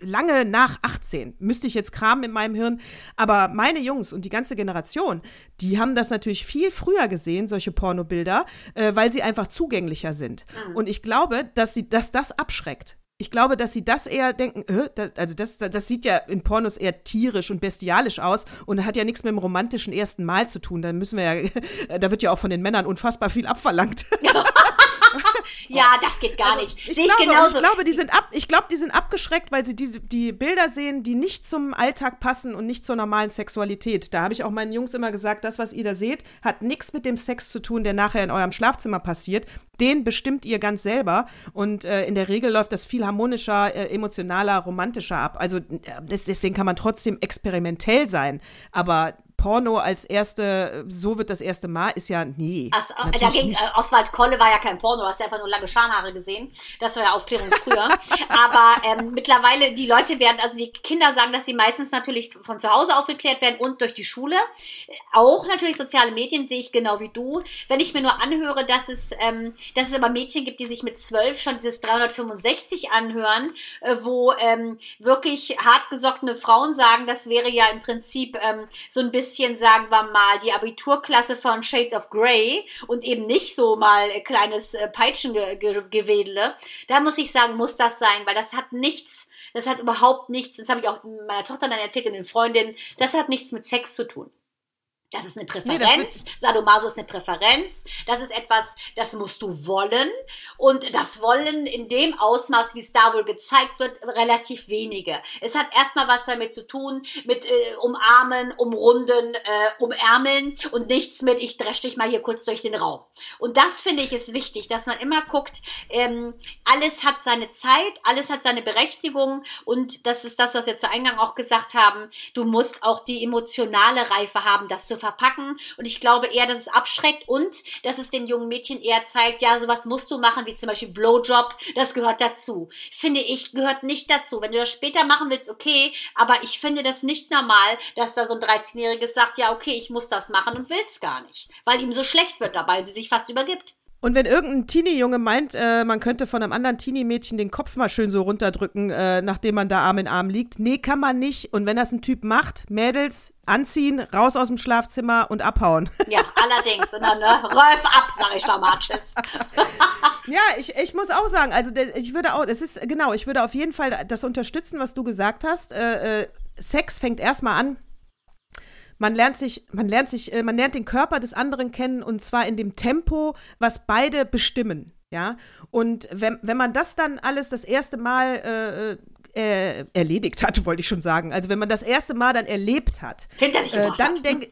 lange nach 18. Müsste ich jetzt kramen in meinem Hirn. Aber meine Jungs und die ganze Generation, die haben das natürlich viel früher gesehen, solche Pornobilder, äh, weil sie einfach zugänglicher sind. Mhm. Und ich glaube, dass, sie, dass das abschreckt. Ich glaube, dass sie das eher denken, äh, das, also das, das sieht ja in Pornos eher tierisch und bestialisch aus und hat ja nichts mit dem romantischen ersten Mal zu tun. Da müssen wir ja, *laughs* da wird ja auch von den Männern unfassbar viel abverlangt. Ja. *laughs* *laughs* *laughs* ja, das geht gar also, nicht. Ich, glaube, ich, ich glaube, die sind ab, ich glaube, die sind abgeschreckt, weil sie diese, die Bilder sehen, die nicht zum Alltag passen und nicht zur normalen Sexualität. Da habe ich auch meinen Jungs immer gesagt, das, was ihr da seht, hat nichts mit dem Sex zu tun, der nachher in eurem Schlafzimmer passiert. Den bestimmt ihr ganz selber. Und äh, in der Regel läuft das viel harmonischer, äh, emotionaler, romantischer ab. Also äh, deswegen kann man trotzdem experimentell sein. Aber Porno als erste, so wird das erste Mal, ist ja, nee. Ach, dagegen, äh, Oswald Kolle war ja kein Porno, du hast ja einfach nur lange Schamhaare gesehen. Das war ja Aufklärung früher. *laughs* Aber ähm, mittlerweile, die Leute werden, also die Kinder sagen, dass sie meistens natürlich von zu Hause aufgeklärt werden und durch die Schule. Auch natürlich soziale Medien sehe ich genau wie du. Wenn ich mir nur anhöre, dass es, ähm, dass es aber Mädchen gibt, die sich mit zwölf schon dieses 365 anhören, äh, wo ähm, wirklich hartgesockene Frauen sagen, das wäre ja im Prinzip ähm, so ein bisschen bisschen, sagen wir mal, die Abiturklasse von Shades of Grey und eben nicht so mal kleines äh, Peitschengewedele, da muss ich sagen, muss das sein, weil das hat nichts, das hat überhaupt nichts, das habe ich auch meiner Tochter dann erzählt und den Freundinnen, das hat nichts mit Sex zu tun. Das ist eine Präferenz. Nee, Sadomaso ist eine Präferenz. Das ist etwas, das musst du wollen. Und das Wollen in dem Ausmaß, wie es da wohl gezeigt wird, relativ wenige. Es hat erstmal was damit zu tun, mit äh, umarmen, umrunden, äh, umärmeln und nichts mit, ich dresch dich mal hier kurz durch den Raum. Und das finde ich ist wichtig, dass man immer guckt, ähm, alles hat seine Zeit, alles hat seine Berechtigung und das ist das, was wir zu Eingang auch gesagt haben. Du musst auch die emotionale Reife haben, das zu verpacken. Und ich glaube eher, dass es abschreckt und dass es den jungen Mädchen eher zeigt, ja, sowas musst du machen, wie zum Beispiel Blowjob, das gehört dazu. Finde ich, gehört nicht dazu. Wenn du das später machen willst, okay, aber ich finde das nicht normal, dass da so ein 13-Jähriges sagt, ja, okay, ich muss das machen und will es gar nicht, weil ihm so schlecht wird dabei, sie sich fast übergibt. Und wenn irgendein Teenie-Junge meint, äh, man könnte von einem anderen Teenie-Mädchen den Kopf mal schön so runterdrücken, äh, nachdem man da Arm in Arm liegt, nee, kann man nicht. Und wenn das ein Typ macht, Mädels anziehen, raus aus dem Schlafzimmer und abhauen. *laughs* Ja, allerdings. Und dann ne, räuf ab, sag ich mal, tschüss. *laughs* ja, ich, ich muss auch sagen, also ich würde auch, es ist, genau, ich würde auf jeden Fall das unterstützen, was du gesagt hast. Äh, äh Sex fängt erstmal an man lernt sich, man lernt sich, äh, man lernt den Körper des anderen kennen und zwar in dem Tempo, was beide bestimmen. Ja, und wenn, wenn man das dann alles das erste Mal äh, äh, erledigt hat, *laughs* wollte ich schon sagen. Also wenn man das erste Mal dann erlebt hat, äh, dann denk,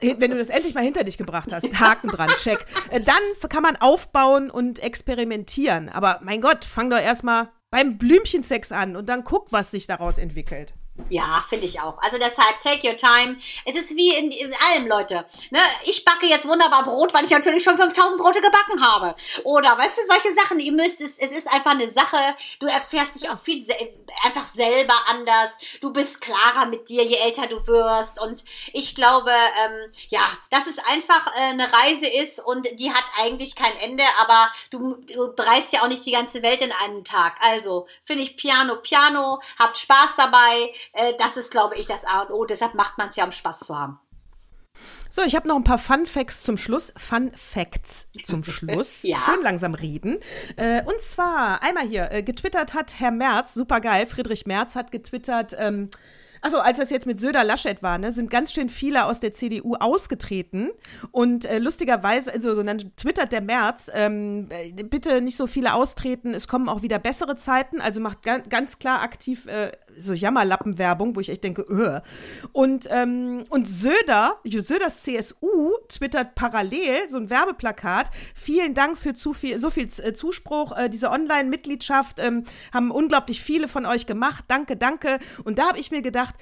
wenn du das endlich mal hinter dich gebracht hast, *laughs* Haken dran, check. Äh, dann kann man aufbauen und experimentieren. Aber mein Gott, fang doch erstmal beim Blümchensex an und dann guck, was sich daraus entwickelt. Ja, finde ich auch. Also deshalb, take your time. Es ist wie in, in allem, Leute. Ne? Ich backe jetzt wunderbar Brot, weil ich natürlich schon 5000 Brote gebacken habe. Oder, weißt du, solche Sachen. Ihr müsst es, es ist einfach eine Sache. Du erfährst dich auch viel einfach selber anders. Du bist klarer mit dir, je älter du wirst. Und ich glaube, ähm, ja, dass es einfach äh, eine Reise ist und die hat eigentlich kein Ende, aber du, du bereist ja auch nicht die ganze Welt in einem Tag. Also, finde ich Piano, Piano, habt Spaß dabei äh, das ist, glaube ich, das A und O. Deshalb macht man es ja, um Spaß zu haben. So, ich habe noch ein paar Fun Facts zum Schluss. Fun Facts zum *laughs* Schluss. ja. Schön langsam reden. Äh, und zwar einmal hier, äh, getwittert hat Herr Merz, super geil, Friedrich Merz hat getwittert, ähm, also als das jetzt mit Söder Laschet war, ne, sind ganz schön viele aus der CDU ausgetreten. Und äh, lustigerweise, also so dann twittert der März, ähm, äh, bitte nicht so viele austreten, es kommen auch wieder bessere Zeiten. Also macht ga ganz klar aktiv äh, so Jammerlappenwerbung, wo ich echt denke, öh. Und, ähm, und Söder, Söders CSU twittert parallel so ein Werbeplakat. Vielen Dank für zu viel, so viel äh, Zuspruch. Äh, diese Online-Mitgliedschaft ähm, haben unglaublich viele von euch gemacht. Danke, danke. Und da habe ich mir gedacht,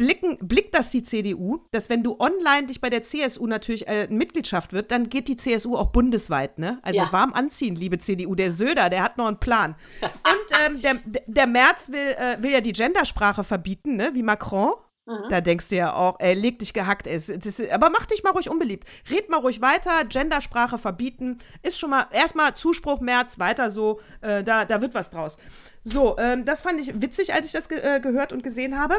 blicken, blickt das die CDU, dass wenn du online dich bei der CSU natürlich äh, Mitgliedschaft wird, dann geht die CSU auch bundesweit, ne? Also ja. warm anziehen, liebe CDU. Der Söder, der hat noch einen Plan. *laughs* Und ähm, der, der Merz will, äh, will ja die Gendersprache verbieten, ne? Wie Macron. Mhm. Da denkst du ja auch, ey, leg dich gehackt, ey. Ist, aber mach dich mal ruhig unbeliebt. Red mal ruhig weiter, Gendersprache verbieten. Ist schon mal erstmal Zuspruch, März, weiter so, äh, da, da wird was draus. So, ähm, das fand ich witzig, als ich das ge äh, gehört und gesehen habe.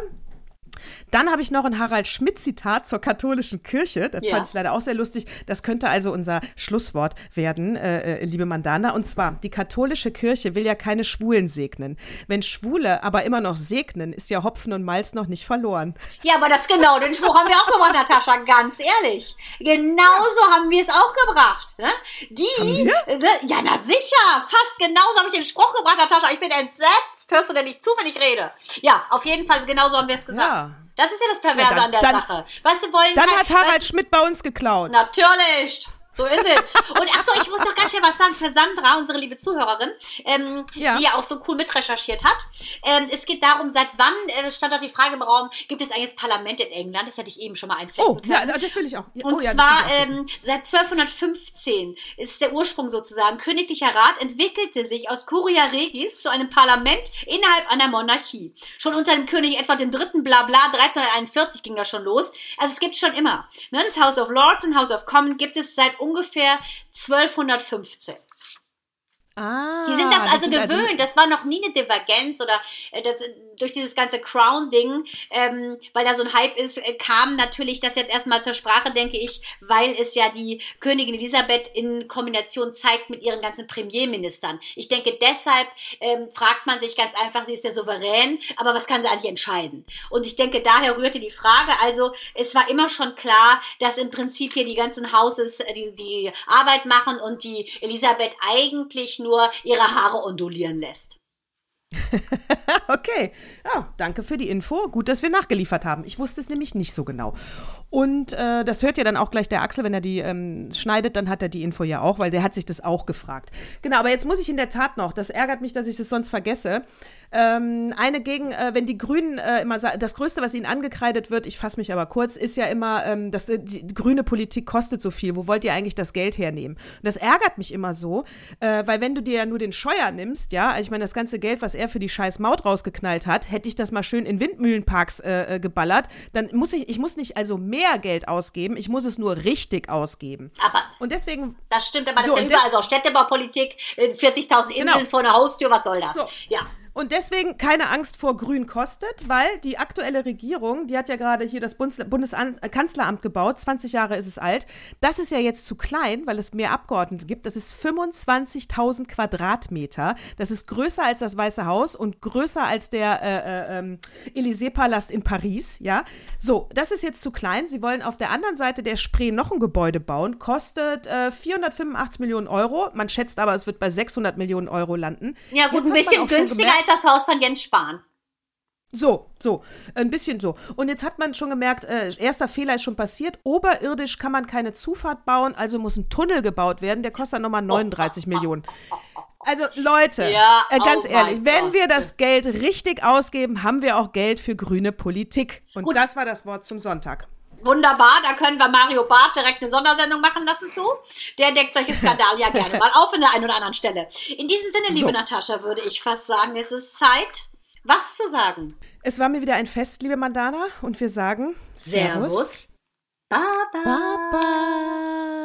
Dann habe ich noch ein Harald Schmidt-Zitat zur katholischen Kirche. Das ja. fand ich leider auch sehr lustig. Das könnte also unser Schlusswort werden, äh, äh, liebe Mandana. Und zwar, die katholische Kirche will ja keine Schwulen segnen. Wenn Schwule aber immer noch segnen, ist ja Hopfen und Malz noch nicht verloren. Ja, aber das genau, den Spruch haben wir auch gebracht, Natascha, ganz ehrlich. Genauso haben wir es auch gebracht. Ne? Die, äh, ja, na sicher, fast genauso habe ich den Spruch gebracht, Natascha. Ich bin entsetzt. Hörst du denn nicht zu, wenn ich rede? Ja, auf jeden Fall, genauso haben wir es gesagt. Ja. Das ist ja das Perverse ja, dann, an der dann, Sache. Weißt du, wollen dann hat Harald weißt, Schmidt bei uns geklaut. Natürlich. So ist es. Und achso, ich muss doch ganz schnell was sagen für Sandra, unsere liebe Zuhörerin, ähm, ja. die ja auch so cool mitrecherchiert hat. Ähm, es geht darum, seit wann, äh, stand auch die Frage im Raum, gibt es eigentlich das Parlament in England? Das hätte ich eben schon mal einflechten oh, können. Ja, das will ich auch. Und oh, ja, zwar ähm, seit 1215 ist der Ursprung sozusagen. Königlicher Rat entwickelte sich aus Curia Regis zu einem Parlament innerhalb einer Monarchie. Schon unter dem König Edward III. bla bla, 1341 ging das schon los. Also es gibt schon immer. Ne? Das House of Lords und House of Commons gibt es seit ungefähr 1215. Ah, die sind das also sind also gewöhnt. Also das war noch nie eine Divergenz oder äh, das, durch dieses ganze Crown-Ding, ähm, weil da so ein Hype ist, äh, kam natürlich das jetzt erstmal zur Sprache, denke ich, weil es ja die Königin Elisabeth in Kombination zeigt mit ihren ganzen Premierministern. Ich denke, deshalb ähm, fragt man sich ganz einfach, sie ist ja souverän, aber was kann sie eigentlich entscheiden? Und ich denke, daher rührte die Frage. Also es war immer schon klar, dass im Prinzip hier die ganzen Houses äh, die, die Arbeit machen und die Elisabeth eigentlich nur ihre Haare ondulieren lässt. *laughs* okay, ja, danke für die Info. Gut, dass wir nachgeliefert haben. Ich wusste es nämlich nicht so genau. Und äh, das hört ja dann auch gleich der Axel, wenn er die ähm, schneidet, dann hat er die Info ja auch, weil der hat sich das auch gefragt. Genau, aber jetzt muss ich in der Tat noch, das ärgert mich, dass ich das sonst vergesse. Ähm, eine gegen, äh, wenn die Grünen äh, immer sagen, das Größte, was ihnen angekreidet wird, ich fasse mich aber kurz, ist ja immer, ähm, dass äh, die, grüne Politik kostet so viel. Wo wollt ihr eigentlich das Geld hernehmen? Und das ärgert mich immer so, äh, weil wenn du dir ja nur den Scheuer nimmst, ja, ich meine, das ganze Geld, was er für die scheiß Maut rausgeknallt hat, hätte ich das mal schön in Windmühlenparks äh, äh, geballert, dann muss ich, ich muss nicht also mehr mehr Geld ausgeben, ich muss es nur richtig ausgeben. Aber und deswegen. Das stimmt, aber das so, ist ja überall so. Städtebaupolitik, 40.000 Inseln genau. vor der Haustür, was soll das? So. Ja. Und deswegen keine Angst vor Grün kostet, weil die aktuelle Regierung, die hat ja gerade hier das Bundeskanzleramt gebaut, 20 Jahre ist es alt. Das ist ja jetzt zu klein, weil es mehr Abgeordnete gibt. Das ist 25.000 Quadratmeter. Das ist größer als das Weiße Haus und größer als der äh, äh, ähm, Élysée-Palast in Paris. Ja, so, das ist jetzt zu klein. Sie wollen auf der anderen Seite der Spree noch ein Gebäude bauen, kostet äh, 485 Millionen Euro. Man schätzt aber, es wird bei 600 Millionen Euro landen. Ja, gut, jetzt ein bisschen günstiger als das Haus von Jens Spahn. So, so, ein bisschen so. Und jetzt hat man schon gemerkt, äh, erster Fehler ist schon passiert. Oberirdisch kann man keine Zufahrt bauen, also muss ein Tunnel gebaut werden. Der kostet nochmal 39 oh, Millionen. Also Leute, ja, äh, ganz oh ehrlich, wenn Gott. wir das Geld richtig ausgeben, haben wir auch Geld für grüne Politik. Und Gut. das war das Wort zum Sonntag. Wunderbar, da können wir Mario Barth direkt eine Sondersendung machen lassen zu. Der deckt solche Skandale ja *laughs* gerne mal auf in der einen oder anderen Stelle. In diesem Sinne, liebe so. Natascha, würde ich fast sagen, es ist Zeit, was zu sagen. Es war mir wieder ein Fest, liebe Mandana, und wir sagen Servus. Servus. Baba. Baba.